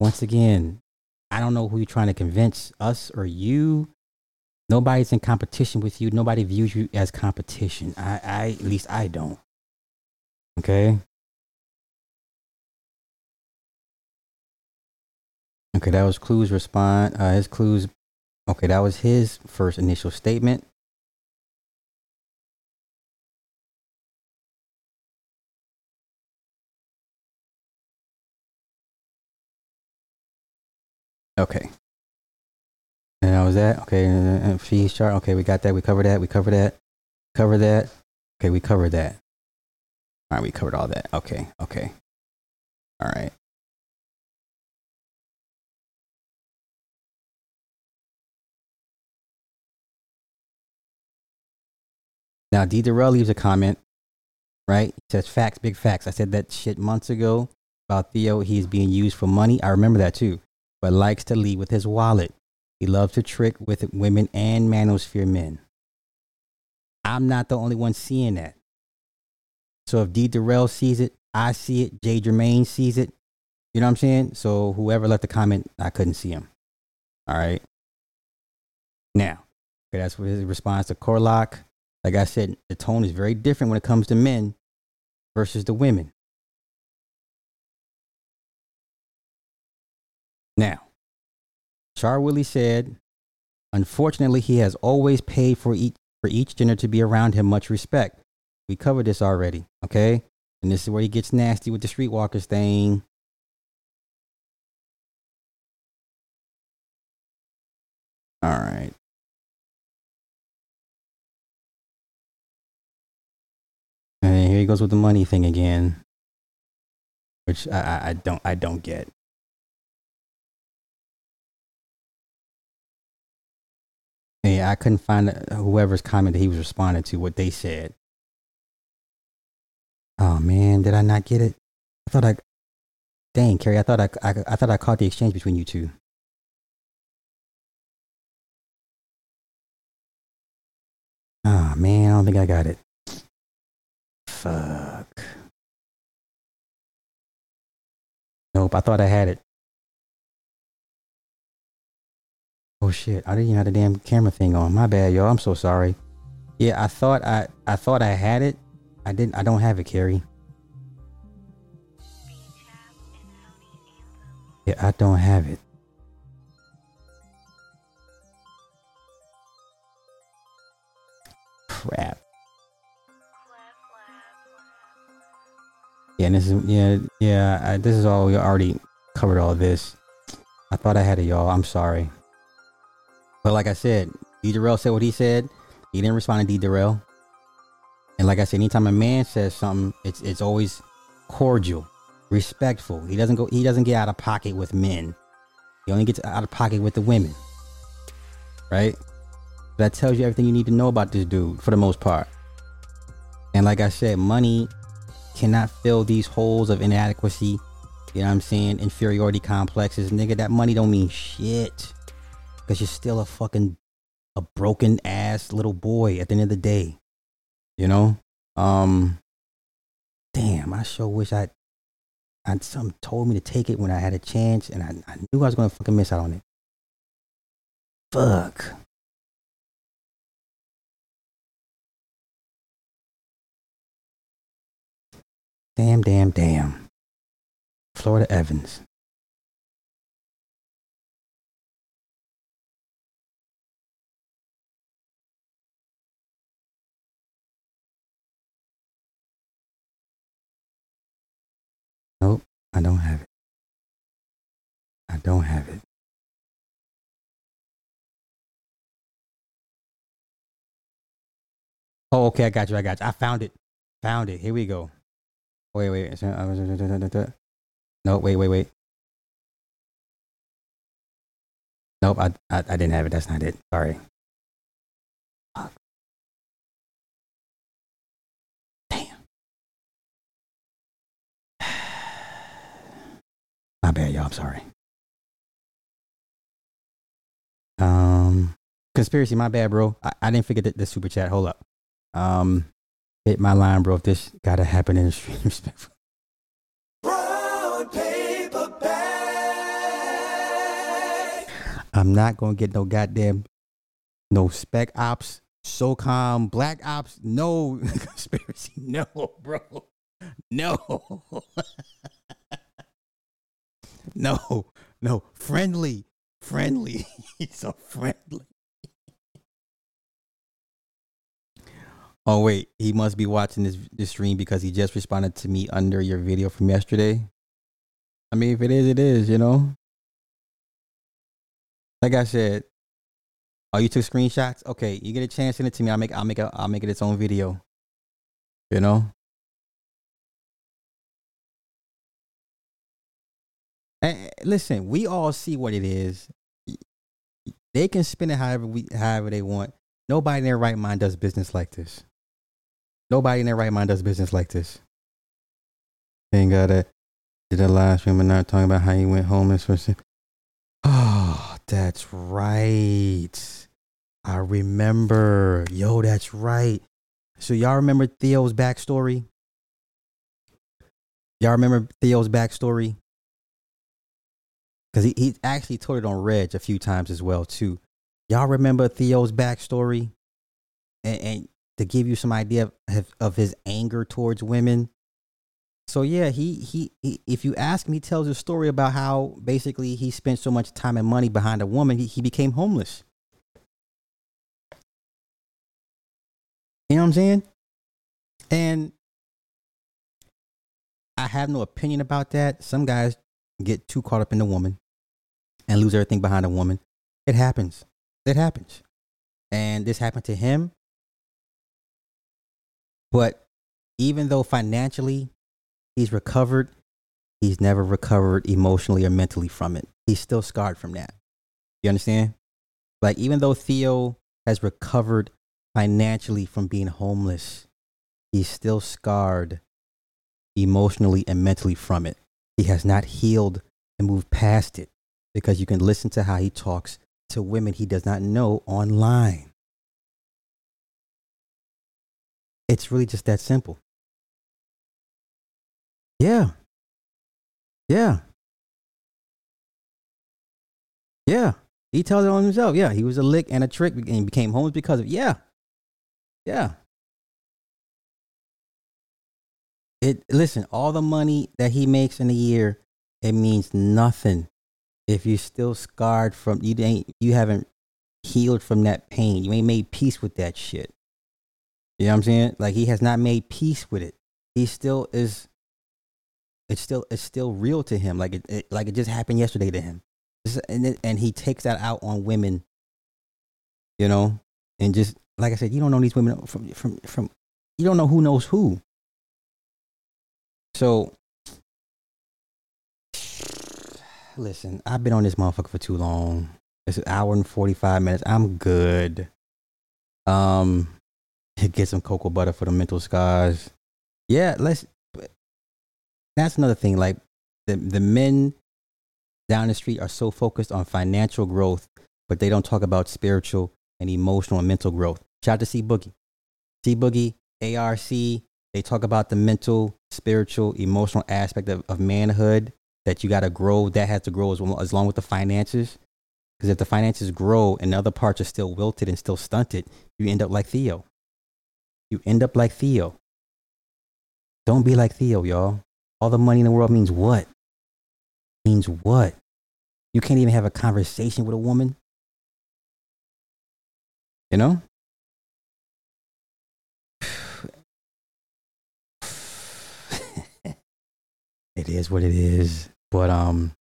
Once again, I don't know who you're trying to convince, us or you. Nobody's in competition with you. Nobody views you as competition. I, I at least I don't. Okay. Okay, that was Clue's response. Uh, his Clue's. Okay, that was his first initial statement. Okay. That was that. Okay. Fees chart. Okay, we got that. We covered that. We covered that. Cover that. Okay, we covered that. All right, we covered all that. Okay. Okay. All right. Now, D. Durrell leaves a comment, right? He says, facts, big facts. I said that shit months ago about Theo. He's being used for money. I remember that too, but likes to lead with his wallet. He loves to trick with women and manosphere men. I'm not the only one seeing that. So if D. Durrell sees it, I see it, Jay Germain sees it. You know what I'm saying? So whoever left the comment, I couldn't see him. All right. Now, okay, that's his response to Corlock. Like I said, the tone is very different when it comes to men versus the women. Now, Char Willie said, unfortunately, he has always paid for each, for each gender to be around him much respect. We covered this already, okay? And this is where he gets nasty with the streetwalkers thing. All right. And here he goes with the money thing again, which I, I don't I don't get. Yeah, I couldn't find whoever's comment that he was responding to what they said. Oh man, did I not get it? I thought I, dang Carrie, I thought I, I, I thought I caught the exchange between you two. Oh man, I don't think I got it. Fuck. Nope, I thought I had it. Oh shit, I didn't even have the damn camera thing on. My bad, y'all. I'm so sorry. Yeah, I thought I I thought I had it. I didn't I don't have it, Carrie. Yeah, I don't have it. Crap. Yeah, this is yeah yeah. I, this is all we already covered. All this. I thought I had it, y'all. I'm sorry. But like I said, D. Durrell said what he said. He didn't respond to D. Durrell. And like I said, anytime a man says something, it's it's always cordial, respectful. He doesn't go. He doesn't get out of pocket with men. He only gets out of pocket with the women. Right. That tells you everything you need to know about this dude for the most part. And like I said, money cannot fill these holes of inadequacy. You know what I'm saying? Inferiority complexes. Nigga, that money don't mean shit. Because you're still a fucking a broken ass little boy at the end of the day. You know? Um damn, I sure wish I I some told me to take it when I had a chance and I, I knew I was gonna fucking miss out on it. Fuck. Damn, damn, damn. Florida Evans. Nope, I don't have it. I don't have it. Oh, okay, I got you. I got you. I found it. Found it. Here we go. Wait, wait. Uh, no, wait, wait, wait. Nope, I, I, I didn't have it. That's not it. Sorry. Bad, y'all. I'm sorry. Um, conspiracy. My bad, bro. I, I didn't forget the, the super chat. Hold up. Um, hit my line, bro. If this gotta happen in the stream, respectful. I'm not gonna get no goddamn no spec ops, SOCOM, black ops, no conspiracy. No, bro. No. no, no. Friendly. Friendly. He's a friendly. Oh wait, he must be watching this this stream because he just responded to me under your video from yesterday. I mean, if it is, it is, you know. Like I said, oh, you took screenshots. Okay, you get a chance, send it to me. I'll make I'll make a, I'll make it its own video. You know. And listen, we all see what it is. They can spin it however we however they want. Nobody in their right mind does business like this. Nobody in their right mind does business like this. Ain't got a did a live stream and not talking about how he went homeless for some. Oh, ah, that's right. I remember. Yo, that's right. So y'all remember Theo's backstory? Y'all remember Theo's backstory? Because he, he actually told it on Reg a few times as well, too. Y'all remember Theo's backstory? And, and to give you some idea of, of his anger towards women. So yeah, he, he he if you ask me, tells a story about how basically he spent so much time and money behind a woman, he, he became homeless. You know what I'm saying? And I have no opinion about that. Some guys get too caught up in the woman and lose everything behind a woman. It happens. It happens. And this happened to him. But even though financially he's recovered, he's never recovered emotionally or mentally from it. He's still scarred from that. You understand? Like, even though Theo has recovered financially from being homeless, he's still scarred emotionally and mentally from it. He has not healed and moved past it because you can listen to how he talks to women he does not know online. It's really just that simple. Yeah. Yeah. Yeah. He tells it on himself. Yeah. He was a lick and a trick and became homeless because of yeah. Yeah. It listen, all the money that he makes in a year, it means nothing if you're still scarred from you ain't you haven't healed from that pain. You ain't made peace with that shit. You know what I'm saying? Like he has not made peace with it. He still is. It's still it's still real to him. Like it, it like it just happened yesterday to him. And it, and he takes that out on women. You know, and just like I said, you don't know these women from from from. You don't know who knows who. So listen, I've been on this motherfucker for too long. It's an hour and 45 minutes. I'm good. Um, get some cocoa butter for the mental scars. Yeah, let's. That's another thing. Like the the men down the street are so focused on financial growth, but they don't talk about spiritual and emotional and mental growth. Shout out to C Boogie, C Boogie, ARC. They talk about the mental, spiritual, emotional aspect of, of manhood that you got to grow. That has to grow as, well, as long with the finances. Because if the finances grow and other parts are still wilted and still stunted, you end up like Theo. You end up like Theo. Don't be like Theo, y'all. All the money in the world means what? Means what? You can't even have a conversation with a woman. You know? It is what it is. But um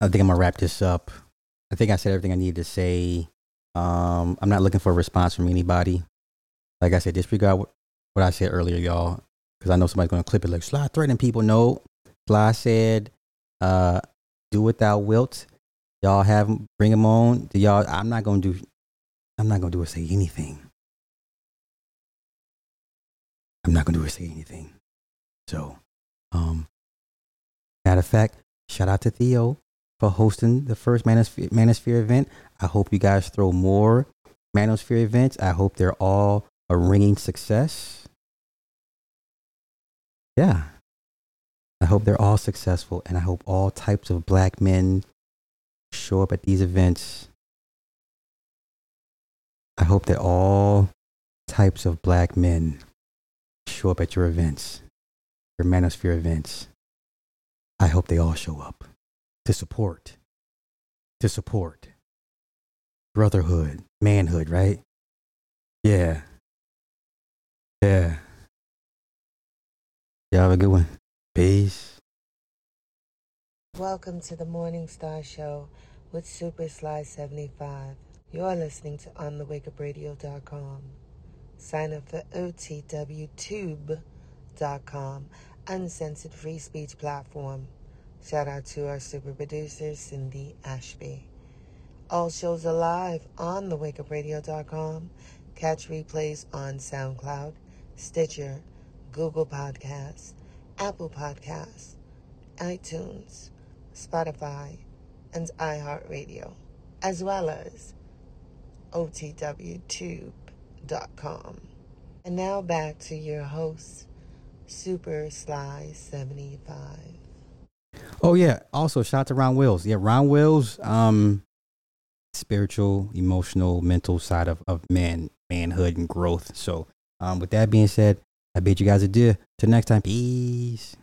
I think I'm gonna wrap this up. I think I said everything I needed to say. Um, I'm not looking for a response from anybody. Like I said, disregard what, I said earlier, y'all, because I know somebody's gonna clip it like Sly threatening people. No, Sly said, uh, "Do what thou wilt." Y'all have 'em- bring them on. Do y'all, I'm not gonna do. I'm not gonna do or say anything. I'm not gonna do or say anything. So, um, matter of fact, shout out to Theo for hosting the first Manosphere, Manosphere event. I hope you guys throw more Manosphere events. I hope they're all a ringing success. Yeah. I hope they're all successful and I hope all types of black men show up at these events. I hope that all types of black men show up at your events, your Manosphere events. I hope they all show up to support, to support brotherhood, manhood, right? Yeah. Yeah. Y'all have a good one. Peace. Welcome to the Morning Star Show with Super Sly 75. You're listening to OnTheWakeUpRadio.com. Sign up for OTWTube.com, uncensored free speech platform. Shout out to our super producer, Cindy Ashby. All shows are live on TheWakeUpRadio.com. Catch replays on SoundCloud, Stitcher, Google Podcasts, Apple Podcasts, iTunes, Spotify, and iHeartRadio, as well as OTWTube.com. And now back to your host, Super Sly 75. Oh yeah. Also, shout out to Ron Wills. Yeah, Ron Wills. Um, spiritual, emotional, mental side of of man, manhood and growth. So, um, with that being said, I bid you guys adieu. Till next time. Peace.